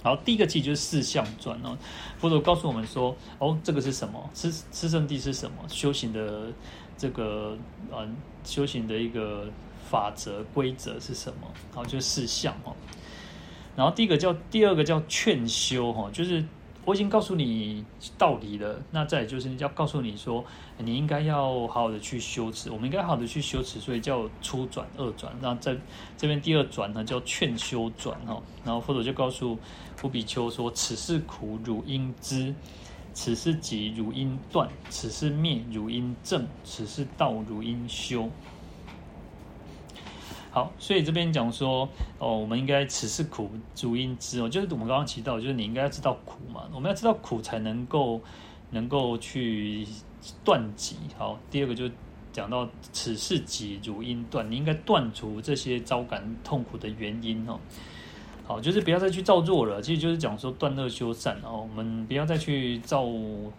Speaker 1: 好，第一个记就是四象传哦，佛陀告诉我们说，哦，这个是什么？师师圣地是什么？修行的。这个嗯，修行的一个法则规则是什么？好，就是四相哦。然后第一个叫，第二个叫劝修哈，就是我已经告诉你道理了。那再就是要告诉你说，你应该要好好的去修持，我们应该好好的去修持，所以叫初转、二转。那在这边第二转呢，叫劝修转哈。然后佛陀就告诉忽比丘说：“此事苦，汝应知。”此事集汝应断，此事灭汝应正，此事道汝应修。好，所以这边讲说，哦，我们应该此事苦主因知哦，就是我们刚刚提到，就是你应该要知道苦嘛，我们要知道苦才能够能够去断集。好，第二个就讲到此事集如因断，你应该断除这些招感痛苦的原因哦。好，就是不要再去造作了。其实就是讲说断恶修善哦，我们不要再去造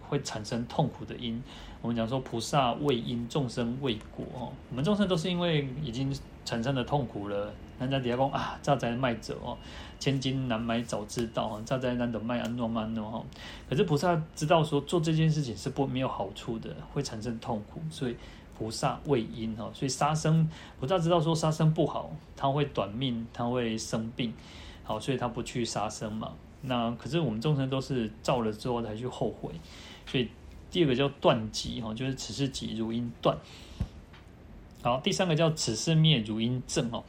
Speaker 1: 会产生痛苦的因。我们讲说菩萨为因，众生为果哦。我们众生都是因为已经产生的痛苦了。人家底下讲啊，乍灾卖者哦，千金难买早知道哦，乍灾难得卖安诺曼诺哈。可是菩萨知道说做这件事情是不没有好处的，会产生痛苦，所以菩萨畏因哦。所以杀生，菩萨知道说杀生不好，他会短命，他会生病。好，所以他不去杀生嘛。那可是我们众生都是造了之后才去后悔，所以第二个叫断集哈，就是此事集如因断。好，第三个叫此事灭如因证哦，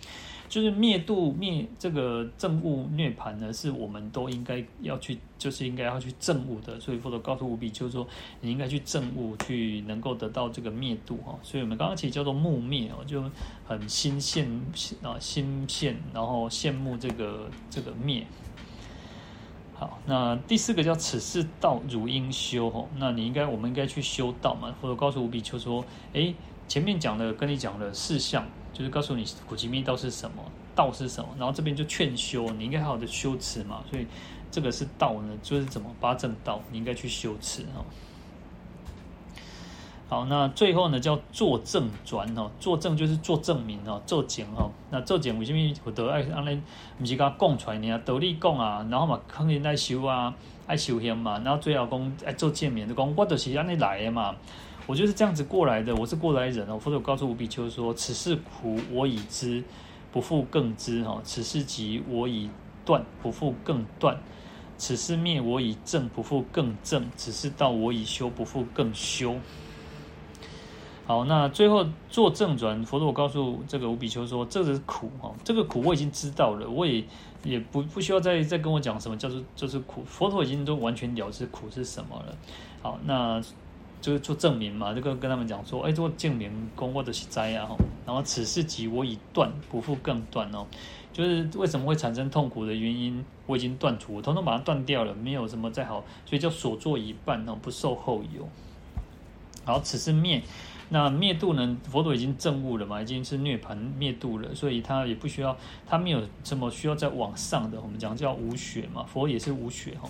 Speaker 1: 就是灭度灭这个证悟涅盘呢，是我们都应该要去，就是应该要去证悟的。所以佛陀告诉忽比丘说，你应该去证悟，去能够得到这个灭度哈。所以我们刚刚其实叫做慕灭哦，就很心羡啊心羡，然后羡慕这个这个灭。好，那第四个叫此事道如应修哦，那你应该我们应该去修道嘛。佛陀告诉无比丘说，诶。前面讲的跟你讲的四项，就是告诉你苦集灭道是什么，道是什么，然后这边就劝修，你应该好好的修持嘛，所以这个是道呢，就是怎么八正道，你应该去修持哈。好，那最后呢叫作证转哈，作证就是做证明哈，做证哈，那做证为什么我得爱按呢？不是讲讲出来呢，道理讲啊，然后嘛肯定爱修啊，爱修行嘛，然后最后讲爱做证明，就讲我就是按呢来的嘛。我就是这样子过来的，我是过来人哦。佛陀告诉忽比丘说：“此事苦，我已知，不复更知。哈，此事集，我已断，不复更断；此事灭，我已证，不复更证；此事道，我已修，不复更修。”好，那最后做正转，佛陀告诉这个无比丘说：“这个是苦哈，这个苦我已经知道了，我也也不不需要再再跟我讲什么叫做就是苦。佛陀已经都完全了知苦是什么了。好，那。”就是做证明嘛，就跟跟他们讲说，哎，做证明功过的是灾啊，然后此事即我已断，不复更断哦。就是为什么会产生痛苦的原因，我已经断除，我统统把它断掉了，没有什么再好，所以叫所作已办哦，不受后有。好，此事灭，那灭度呢？佛陀已经证悟了嘛，已经是涅盘灭度了，所以他也不需要，他没有什么需要再往上的。我们讲叫无学嘛，佛也是无学哈。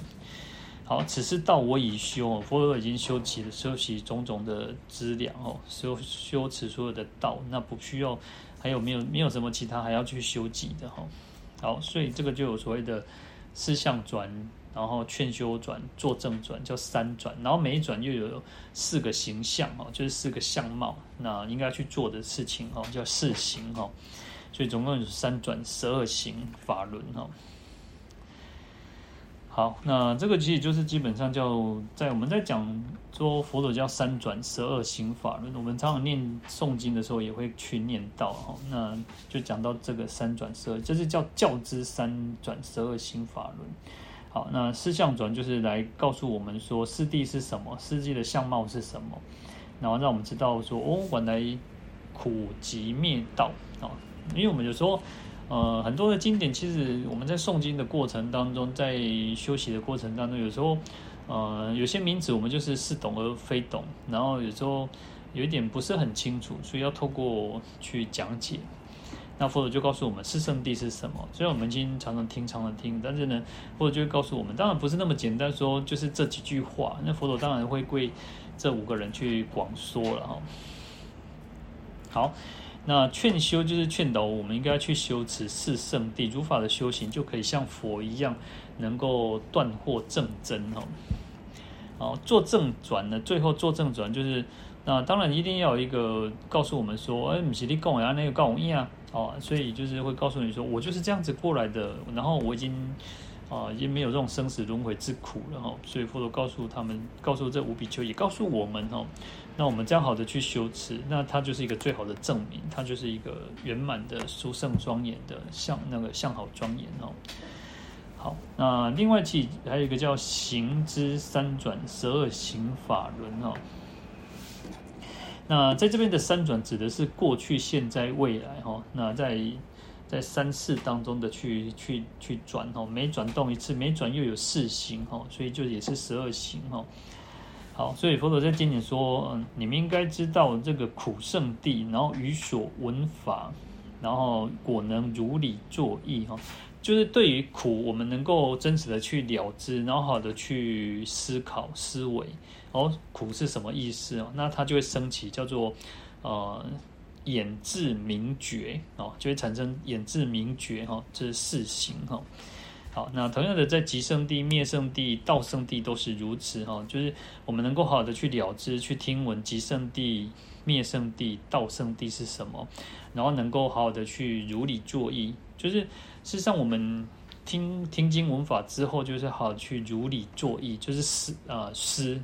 Speaker 1: 好，此事道我已修，佛陀已经修齐了，修习种种的资粮哦，修修持所有的道，那不需要，还有没有没有什么其他还要去修集的哈？好，所以这个就有所谓的四相转，然后劝修转、作证转，叫三转，然后每一转又有四个形象哦，就是四个相貌，那应该去做的事情哦，叫四行哦，所以总共有三转十二行法轮哈。好，那这个其实就是基本上叫在我们在讲说佛陀叫三转十二行法轮，我们常常念诵经的时候也会去念到哈，那就讲到这个三转十二，这是叫教之三转十二行法轮。好，那四相转就是来告诉我们说四谛是什么，四谛的相貌是什么，然后让我们知道说哦，原来苦集灭道啊，因为我们有时候。呃，很多的经典，其实我们在诵经的过程当中，在休息的过程当中，有时候，呃，有些名词我们就是似懂而非懂，然后有时候有一点不是很清楚，所以要透过去讲解。那佛陀就告诉我们四圣地是什么。虽然我们经常常听，常常听，但是呢，佛陀就会告诉我们，当然不是那么简单说，就是这几句话。那佛陀当然会归这五个人去广说了哈。好。那劝修就是劝导我们应该去修持四圣地，如法的修行就可以像佛一样，能够断惑正真哦。好，做正转呢，最后做正转就是，那当然一定要有一个告诉我们说，哎，不是你跟我一样，那个跟我一样哦，所以就是会告诉你说，我就是这样子过来的，然后我已经啊，已经没有这种生死轮回之苦了哈。所以佛陀告诉他们，告诉这五比丘，也告诉我们哦。那我们这样好的去修持，那它就是一个最好的证明，它就是一个圆满的殊胜庄严的相那个相好庄严哦。好，那另外其还有一个叫行之三转十二行法轮哦。那在这边的三转指的是过去、现在、未来哈。那在在三世当中的去去去转哦，每转动一次，每转又有四行哈，所以就也是十二行哈。好，所以佛陀在经典说，嗯，你们应该知道这个苦圣谛，然后于所闻法，然后果能如理作意哈，就是对于苦，我们能够真实的去了知，然后好的去思考思维，哦，苦是什么意思哦？那它就会升起叫做呃眼智明觉哦，就会产生眼智明觉哈，这是四行哈。好，那同样的，在极圣地、灭圣地、道圣地都是如此哈，就是我们能够好好的去了知、去听闻极圣地、灭圣地、道圣地是什么，然后能够好好的去如理作意，就是事实上我们听听经闻法之后，就是好去如理作意，就是思啊思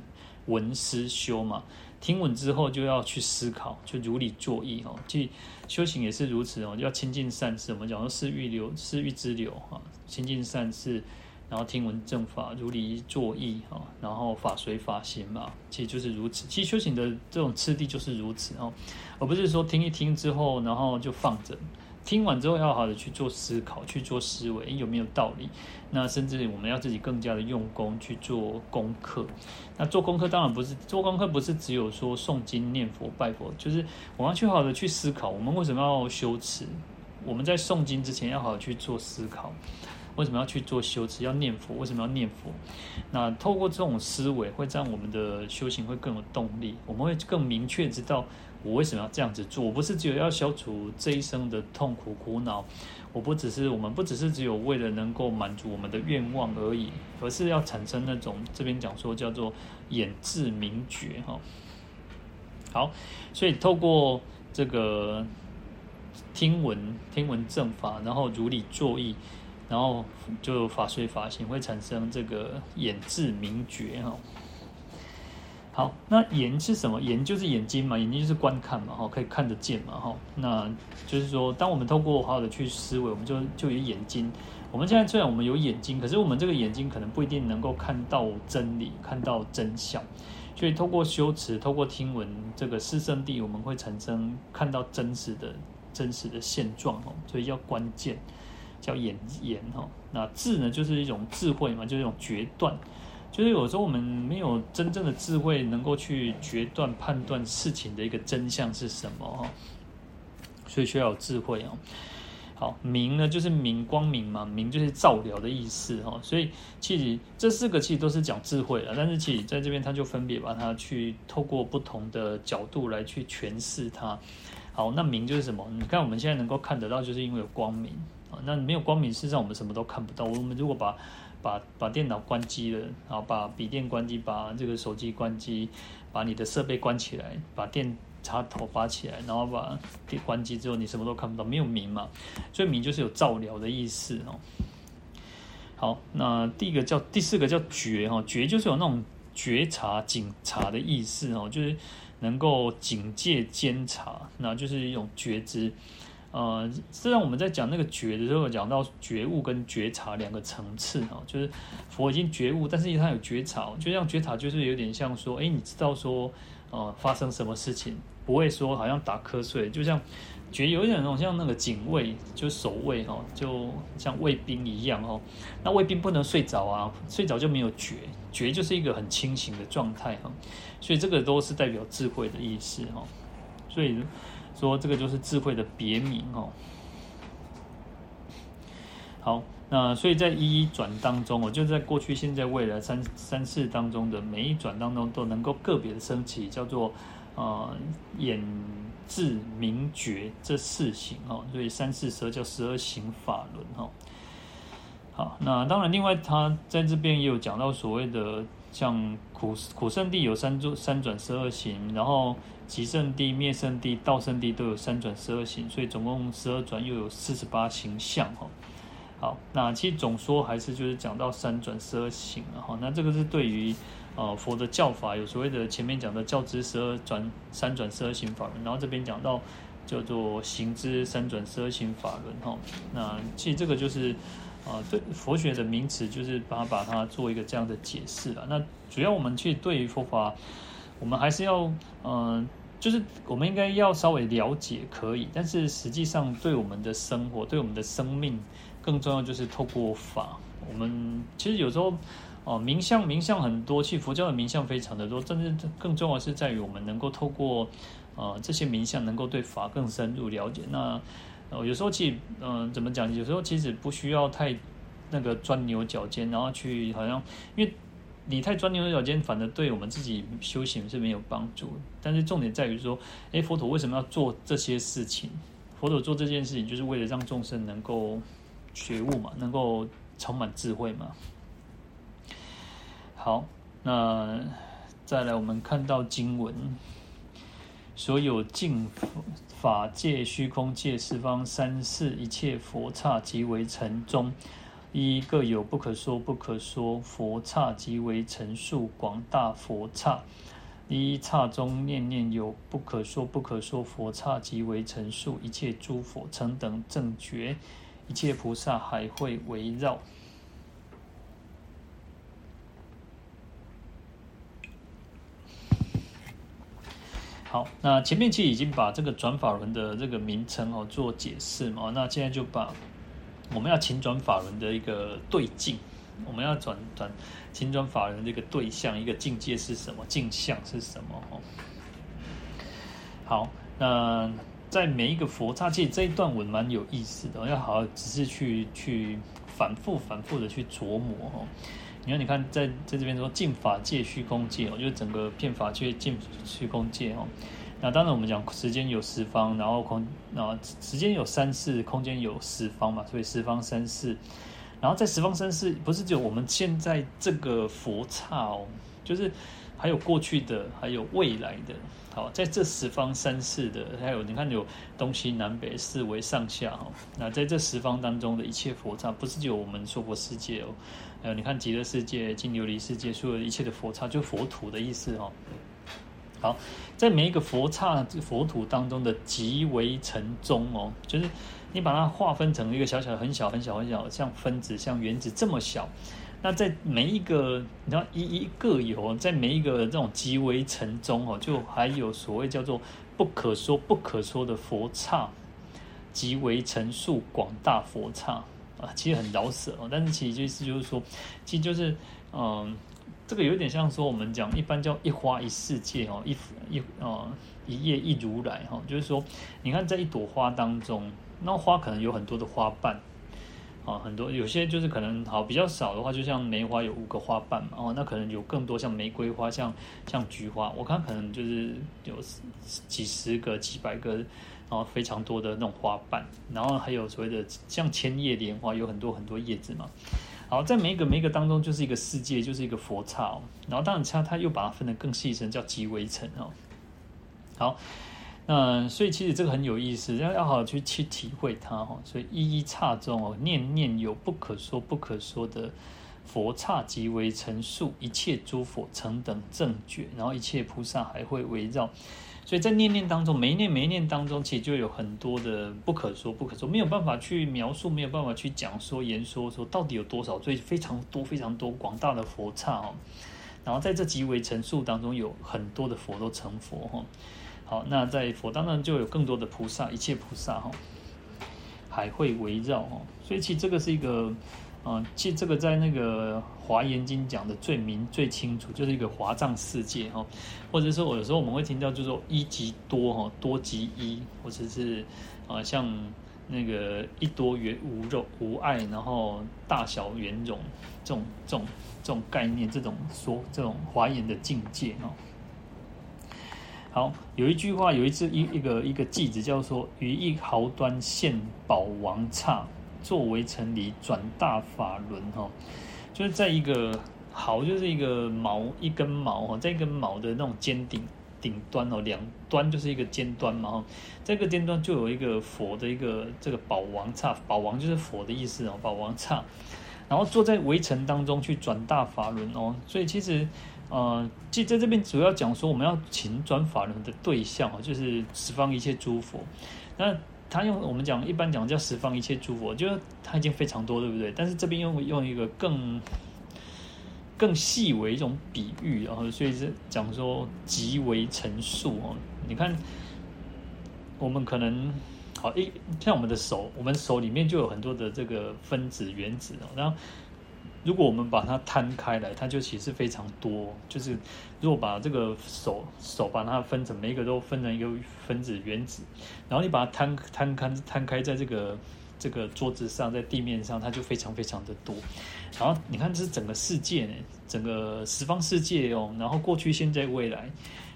Speaker 1: 闻思修嘛。听闻之后就要去思考，就如理作意哈。即修行也是如此哦，要亲近善事。我们讲说思欲流，思欲之流哈，行尽善事，然后听闻正法，如理作意哈，然后法随法行嘛，其实就是如此。其实修行的这种次第就是如此哦，而不是说听一听之后，然后就放着。听完之后要好的去做思考，去做思维，有没有道理？那甚至我们要自己更加的用功去做功课。那做功课当然不是做功课，不是只有说诵经、念佛、拜佛，就是我们要去好的去思考，我们为什么要修持？我们在诵经之前要好好去做思考，为什么要去做修持？要念佛，为什么要念佛？那透过这种思维，会让我们的修行会更有动力，我们会更明确知道。我为什么要这样子做？我不是只有要消除这一生的痛苦苦恼，我不只是我们不只是只有为了能够满足我们的愿望而已，而是要产生那种这边讲说叫做眼智明觉哈。好，所以透过这个听闻听闻正法，然后如理作意，然后就法随法行，会产生这个眼智明觉哈。好，那眼是什么？眼就是眼睛嘛，眼睛就是观看嘛，哈，可以看得见嘛，哈。那就是说，当我们透过好好的去思维，我们就就有眼睛。我们现在虽然我们有眼睛，可是我们这个眼睛可能不一定能够看到真理，看到真相。所以透过修持，透过听闻这个四圣谛，我们会产生看到真实的真实的现状哦。所以要关键，叫眼眼哈。那智呢，就是一种智慧嘛，就是一种决断。就是有时候我们没有真正的智慧，能够去决断判断事情的一个真相是什么哈，所以需要有智慧哦。好，明呢就是明光明嘛，明就是照料的意思哈。所以其实这四个其实都是讲智慧了，但是其实在这边他就分别把它去透过不同的角度来去诠释它。好，那明就是什么？你看我们现在能够看得到，就是因为有光明那没有光明，事实上我们什么都看不到。我们如果把把把电脑关机了，然后把笔电关机，把这个手机关机，把你的设备关起来，把电插头拔起来，然后把电关机之后，你什么都看不到，没有明嘛，所以明就是有照料的意思哦。好，那第一个叫第四个叫觉哈，觉就是有那种觉察、警察的意思哦，就是能够警戒、监察，那就是一种觉知。呃，实际上我们在讲那个觉的时候，讲到觉悟跟觉察两个层次哈，就是佛已经觉悟，但是他有觉察，就像觉察就是有点像说，哎，你知道说，呃，发生什么事情，不会说好像打瞌睡，就像觉有点那种像那个警卫，就守卫哈，就像卫兵一样哈，那卫兵不能睡着啊，睡着就没有觉，觉就是一个很清醒的状态哈，所以这个都是代表智慧的意思哈，所以。说这个就是智慧的别名哦。好，那所以在一一转当中哦，就在过去、现在、未来三三世当中的每一转当中，都能够个别的升起，叫做呃眼智明觉这四行哦。所以三世十二叫十二行法轮哦。好，那当然，另外他在这边也有讲到所谓的像苦苦圣地有三转三转十二行，然后。极圣地、灭圣地、道圣地都有三转十二行，所以总共十二转又有四十八形象哈。好，那其实总说还是就是讲到三转十二行了哈。那这个是对于呃佛的教法有所谓的前面讲的教之十二转三转十二行法轮，然后这边讲到叫做行之三转十二行法轮哈。那其实这个就是啊、呃、对佛学的名词，就是把它把它做一个这样的解释了。那主要我们去对于佛法。我们还是要，嗯、就是我们应该要稍微了解，可以，但是实际上对我们的生活、对我们的生命，更重要就是透过法。我们其实有时候，哦、名相名相很多，其实佛教的名相非常的多，真正更重要是在于我们能够透过，呃，这些名相能够对法更深入了解。那，呃，有时候其实，嗯、呃，怎么讲？有时候其实不需要太那个钻牛角尖，然后去好像因为。你太钻牛角尖，反而对我们自己修行是没有帮助。但是重点在于说，诶，佛陀为什么要做这些事情？佛陀做这件事情，就是为了让众生能够觉悟嘛，能够充满智慧嘛。好，那再来，我们看到经文，所有净法界、虚空界、十方三世一切佛刹，即为城中。一各有不可说不可说佛刹，即为城数广大佛刹。一刹中念念有不可说不可说佛刹，即为城数一切诸佛成等正觉，一切菩萨海会围绕。好，那前面其实已经把这个转法轮的这个名称哦做解释嘛，那现在就把。我们要请转法轮的一个对境，我们要转转请转法轮的一个对象，一个境界是什么？境相是什么？哦，好，那在每一个佛刹，其实这一段文蛮有意思的，要好好仔细去去反复反复的去琢磨哦。你看，你看，在在这边说净法界、虚空界我觉得整个遍法界、净虚空界哦。那当然，我们讲时间有十方，然后空，啊，时间有三世，空间有十方嘛，所以十方三世。然后在十方三世，不是只有我们现在这个佛刹哦，就是还有过去的，还有未来的。好，在这十方三世的，还有你看有东西南北四维上下哈。那在这十方当中的一切佛刹，不是只有我们娑婆世界哦，还有你看极乐世界、金琉璃世界，所有一切的佛刹，就佛土的意思哦。好，在每一个佛刹佛土当中的极为城中哦，就是你把它划分成一个小小很小很小很小，像分子像原子这么小。那在每一个你知道一一个有，在每一个这种极为城中哦，就还有所谓叫做不可说不可说的佛刹，极为城数广大佛刹啊，其实很饶舌哦，但是其实就是就是说，其实就是嗯。这个有点像说我们讲一般叫一花一世界哦，一一哦一叶一如来哈，就是说你看在一朵花当中，那花可能有很多的花瓣啊，很多有些就是可能好比较少的话，就像梅花有五个花瓣嘛哦，那可能有更多像玫瑰花，像像菊花，我看可能就是有几十个、几百个，然后非常多的那种花瓣，然后还有所谓的像千叶莲花，有很多很多叶子嘛。好，在每一个每一个当中，就是一个世界，就是一个佛刹哦。然后当然，他他又把它分得更细一层，叫极为城哦。好，那所以其实这个很有意思，要要好好去去体会它哈。所以一一刹中哦，念念有不可说不可说的佛刹即为成数，一切诸佛成等正觉，然后一切菩萨还会围绕。所以在念念当中，每一念每一念当中，其实就有很多的不可说不可说，没有办法去描述，没有办法去讲说言说说到底有多少，所以非常多非常多广大的佛刹哦。然后在这即为成数当中，有很多的佛都成佛哈。好，那在佛当中就有更多的菩萨，一切菩萨哈，还会围绕哈。所以其实这个是一个，啊，其实这个在那个华严经讲的最明最清楚，就是一个华藏世界哈，或者说我有时候我们会听到，就是说一即多哈，多即一，或者是啊像那个一多圆无肉无碍，然后大小圆融这种这种这种概念，这种说这种华严的境界哈。好，有一句话，有一次一一个一个偈子，叫做“于一毫端现宝王刹，作围城里转大法轮”哈，就是在一个毫，就是一个毛一根毛哈，在一根毛的那种尖顶顶端哦，两端就是一个尖端嘛哈，这个尖端就有一个佛的一个这个宝王刹，宝王就是佛的意思哦，宝王刹，然后坐在围城当中去转大法轮哦，所以其实。呃，即在这边主要讲说，我们要请转法轮的对象啊，就是十方一切诸佛。那他用我们讲一般讲叫十方一切诸佛，就是他已经非常多，对不对？但是这边用用一个更更细微一种比喻，然后所以是讲说极为陈述哦。你看，我们可能好一像我们的手，我们手里面就有很多的这个分子原子哦，然后。如果我们把它摊开来，它就其实非常多。就是如果把这个手手把它分成每一个都分成一个分子原子，然后你把它摊摊开摊开在这个这个桌子上，在地面上，它就非常非常的多。然后你看，这是整个世界，整个十方世界哦。然后过去、现在、未来，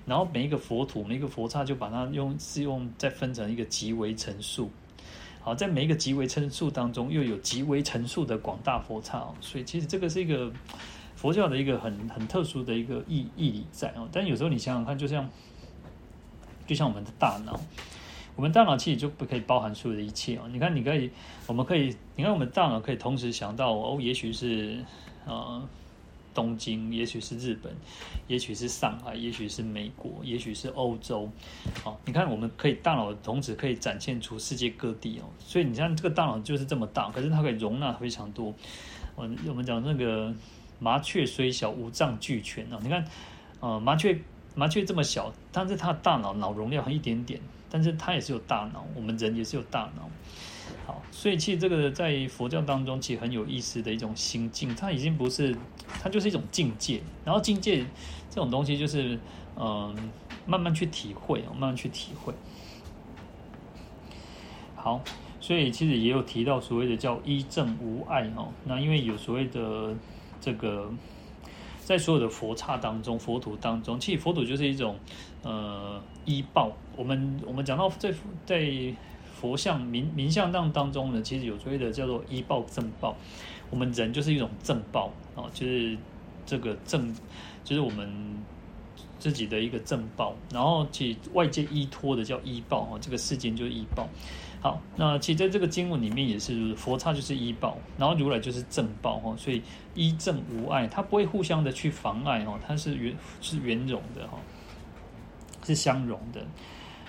Speaker 1: 然后每一个佛土、每一个佛刹，就把它用是用再分成一个极为成数。好，在每一个极为成数当中，又有极为成数的广大佛刹，所以其实这个是一个佛教的一个很很特殊的一个意义理在哦。但有时候你想想看，就像就像我们的大脑，我们大脑其实就不可以包含所有的一切哦。你看，你可以，我们可以，你看我们大脑可以同时想到哦，也许是呃。东京，也许是日本，也许是上海，也许是美国，也许是欧洲。好，你看，我们可以大脑同时可以展现出世界各地哦。所以你像这个大脑就是这么大，可是它可以容纳非常多。我我们讲那个麻雀虽小，五脏俱全哦。你看，呃，麻雀麻雀这么小，但是它的大脑脑容量很一点点，但是它也是有大脑。我们人也是有大脑。所以其实这个在佛教当中其实很有意思的一种心境，它已经不是，它就是一种境界。然后境界这种东西就是，嗯、慢慢去体会，慢慢去体会。好，所以其实也有提到所谓的叫一正无碍哦。那因为有所谓的这个，在所有的佛刹当中，佛土当中，其实佛土就是一种呃依报。我们我们讲到在在。佛像名名相当当中呢，其实有所谓的叫做依报正报，我们人就是一种正报啊，就是这个正，就是我们自己的一个正报，然后其外界依托的叫依报啊，这个世间就是依报。好，那其实在这个经文里面也是佛刹就是依报，然后如来就是正报哈，所以依正无碍，它不会互相的去妨碍哦，它是圆是圆融的哈，是相融的。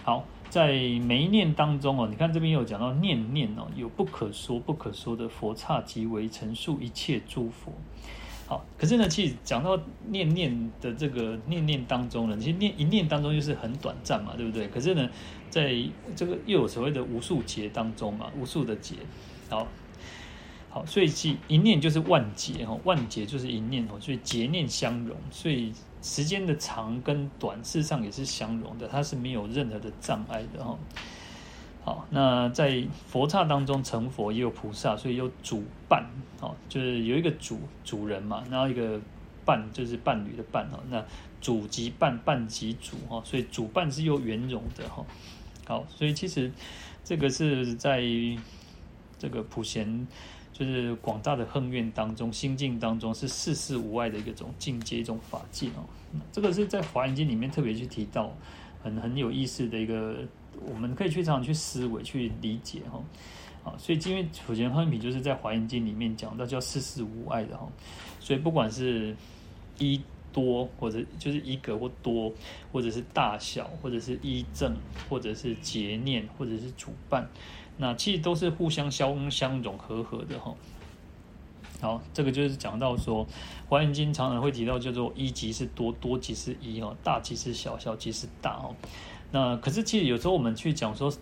Speaker 1: 好。在每一念当中哦，你看这边有讲到念念哦，有不可说不可说的佛刹即为成数一切诸佛。好，可是呢，其实讲到念念的这个念念当中呢，其实念一念当中又是很短暂嘛，对不对？可是呢，在这个又有所谓的无数劫当中嘛，无数的劫。好，好，所以其一念就是万劫哈，万劫就是一念哦，所以劫念相融，所以。时间的长跟短，事实上也是相容的，它是没有任何的障碍的哈。好，那在佛刹当中成佛也有菩萨，所以有主伴，哦，就是有一个主主人嘛，然后一个伴就是伴侣的伴哦。那主即伴，伴即主哈，所以主伴是又圆融的哈。好，所以其实这个是在这个普贤。就是广大的横愿当中，心境当中是世事无碍的一种境界，一种法界哦。这个是在华严经里面特别去提到很很有意思的一个，我们可以去常常去思维去理解哈。啊，所以因为普贤桓品就是在《华严经》里面讲到叫世事无碍的哈，所以不管是一多或者就是一格或多，或者是大小，或者是依正，或者是结念，或者是主办，那其实都是互相相相融合合的哈。好，这个就是讲到说，《华严经》常常会提到叫做一即是多，多即是一哦，大即是小，小即是大哦。那可是其实有时候我们去讲说。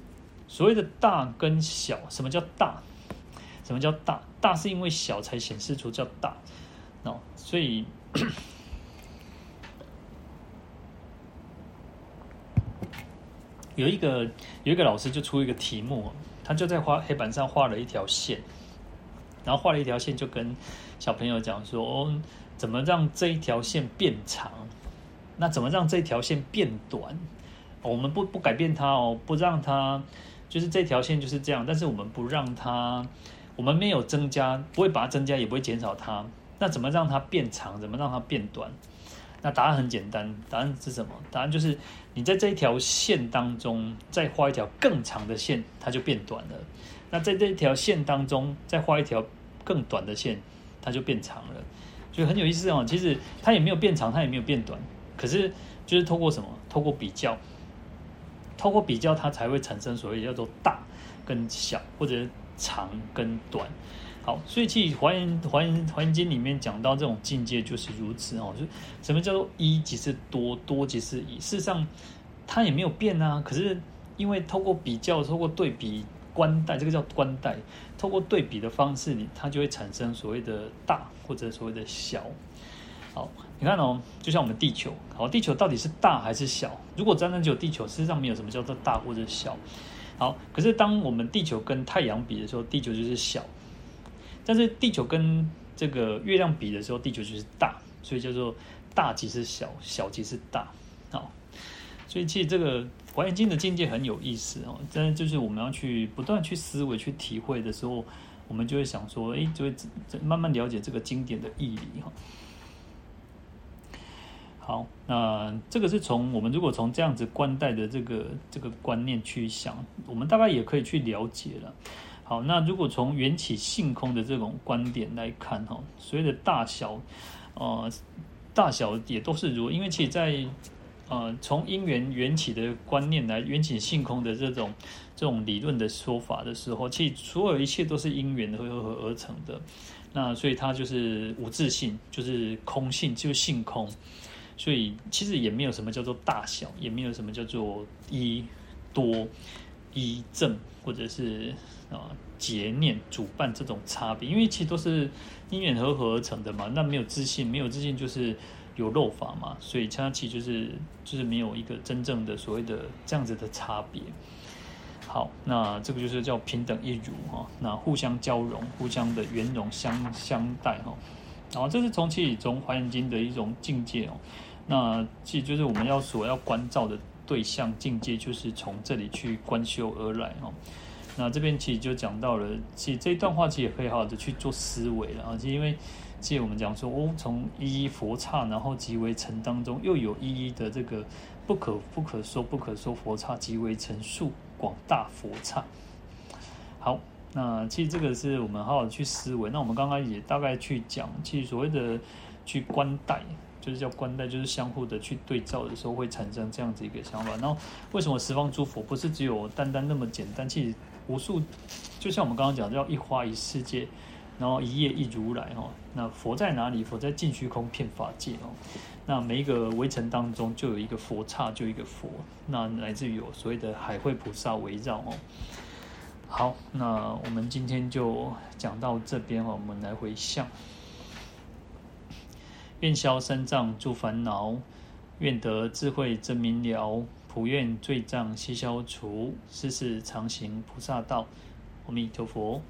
Speaker 1: 所谓的大跟小，什么叫大？什么叫大？大是因为小才显示出叫大，哦，所以有一个有一个老师就出一个题目，他就在画黑板上画了一条线，然后画了一条线，就跟小朋友讲说，哦，怎么让这一条线变长？那怎么让这条线变短？我们不不改变它哦，不让它。就是这条线就是这样，但是我们不让它，我们没有增加，不会把它增加，也不会减少它。那怎么让它变长？怎么让它变短？那答案很简单，答案是什么？答案就是你在这一条线当中再画一条更长的线，它就变短了。那在这一条线当中再画一条更短的线，它就变长了。所以很有意思哦。其实它也没有变长，它也没有变短，可是就是透过什么？透过比较。透过比较，它才会产生所谓叫做大跟小，或者长跟短。好，所以其实华严华严华严经里面讲到这种境界就是如此哦。就什么叫做一即是多，多即是一。事实上，它也没有变啊。可是因为透过比较，透过对比观待，这个叫观待。透过对比的方式，你它就会产生所谓的大或者所谓的小。好，你看哦，就像我们地球，好，地球到底是大还是小？如果真的只有地球，实上没有什么叫做大或者小。好，可是当我们地球跟太阳比的时候，地球就是小；但是地球跟这个月亮比的时候，地球就是大。所以叫做大即是小，小即是大。好，所以其实这个《华严经》的境界很有意思哦。真的就是我们要去不断去思维、去体会的时候，我们就会想说，哎，就会慢慢了解这个经典的义理哈。好，那这个是从我们如果从这样子观待的这个这个观念去想，我们大概也可以去了解了。好，那如果从缘起性空的这种观点来看，哈，所谓的大小，呃，大小也都是如，因为其实在呃从因缘缘起的观念来缘起性空的这种这种理论的说法的时候，其实所有一切都是因缘合合而成的。那所以它就是无自性，就是空性，就是性空。所以其实也没有什么叫做大小，也没有什么叫做一多一正，或者是啊结念主办这种差别，因为其实都是因缘和合而成的嘛。那没有自信，没有自信就是有漏法嘛。所以它其实就是就是没有一个真正的所谓的这样子的差别。好，那这个就是叫平等一如哈，那互相交融，互相的圆融相相待哈。然后这是从其中华严经的一种境界哦。那其实就是我们要所要关照的对象境界，就是从这里去观修而来哦。那这边其实就讲到了，其实这一段话其实也可以好好的去做思维了啊。其实因为其实我们讲说哦，从一一佛刹，然后即为成当中，又有一一的这个不可不可说不可说佛刹，即为成数广大佛刹。好，那其实这个是我们好好的去思维。那我们刚刚也大概去讲，其实所谓的去观待。就是叫观待，就是相互的去对照的时候，会产生这样子一个想法。然后，为什么十方诸佛不是只有单单那么简单？其实无数，就像我们刚刚讲，叫一花一世界，然后一叶一如来哦。那佛在哪里？佛在尽虚空遍法界哦。那每一个微尘当中，就有一个佛刹，就一个佛。那来自于有所谓的海会菩萨围绕哦。好，那我们今天就讲到这边哦。我们来回向。愿消三障诸烦恼，愿得智慧真明了，普愿罪障悉消除，世世常行菩萨道。阿弥陀佛。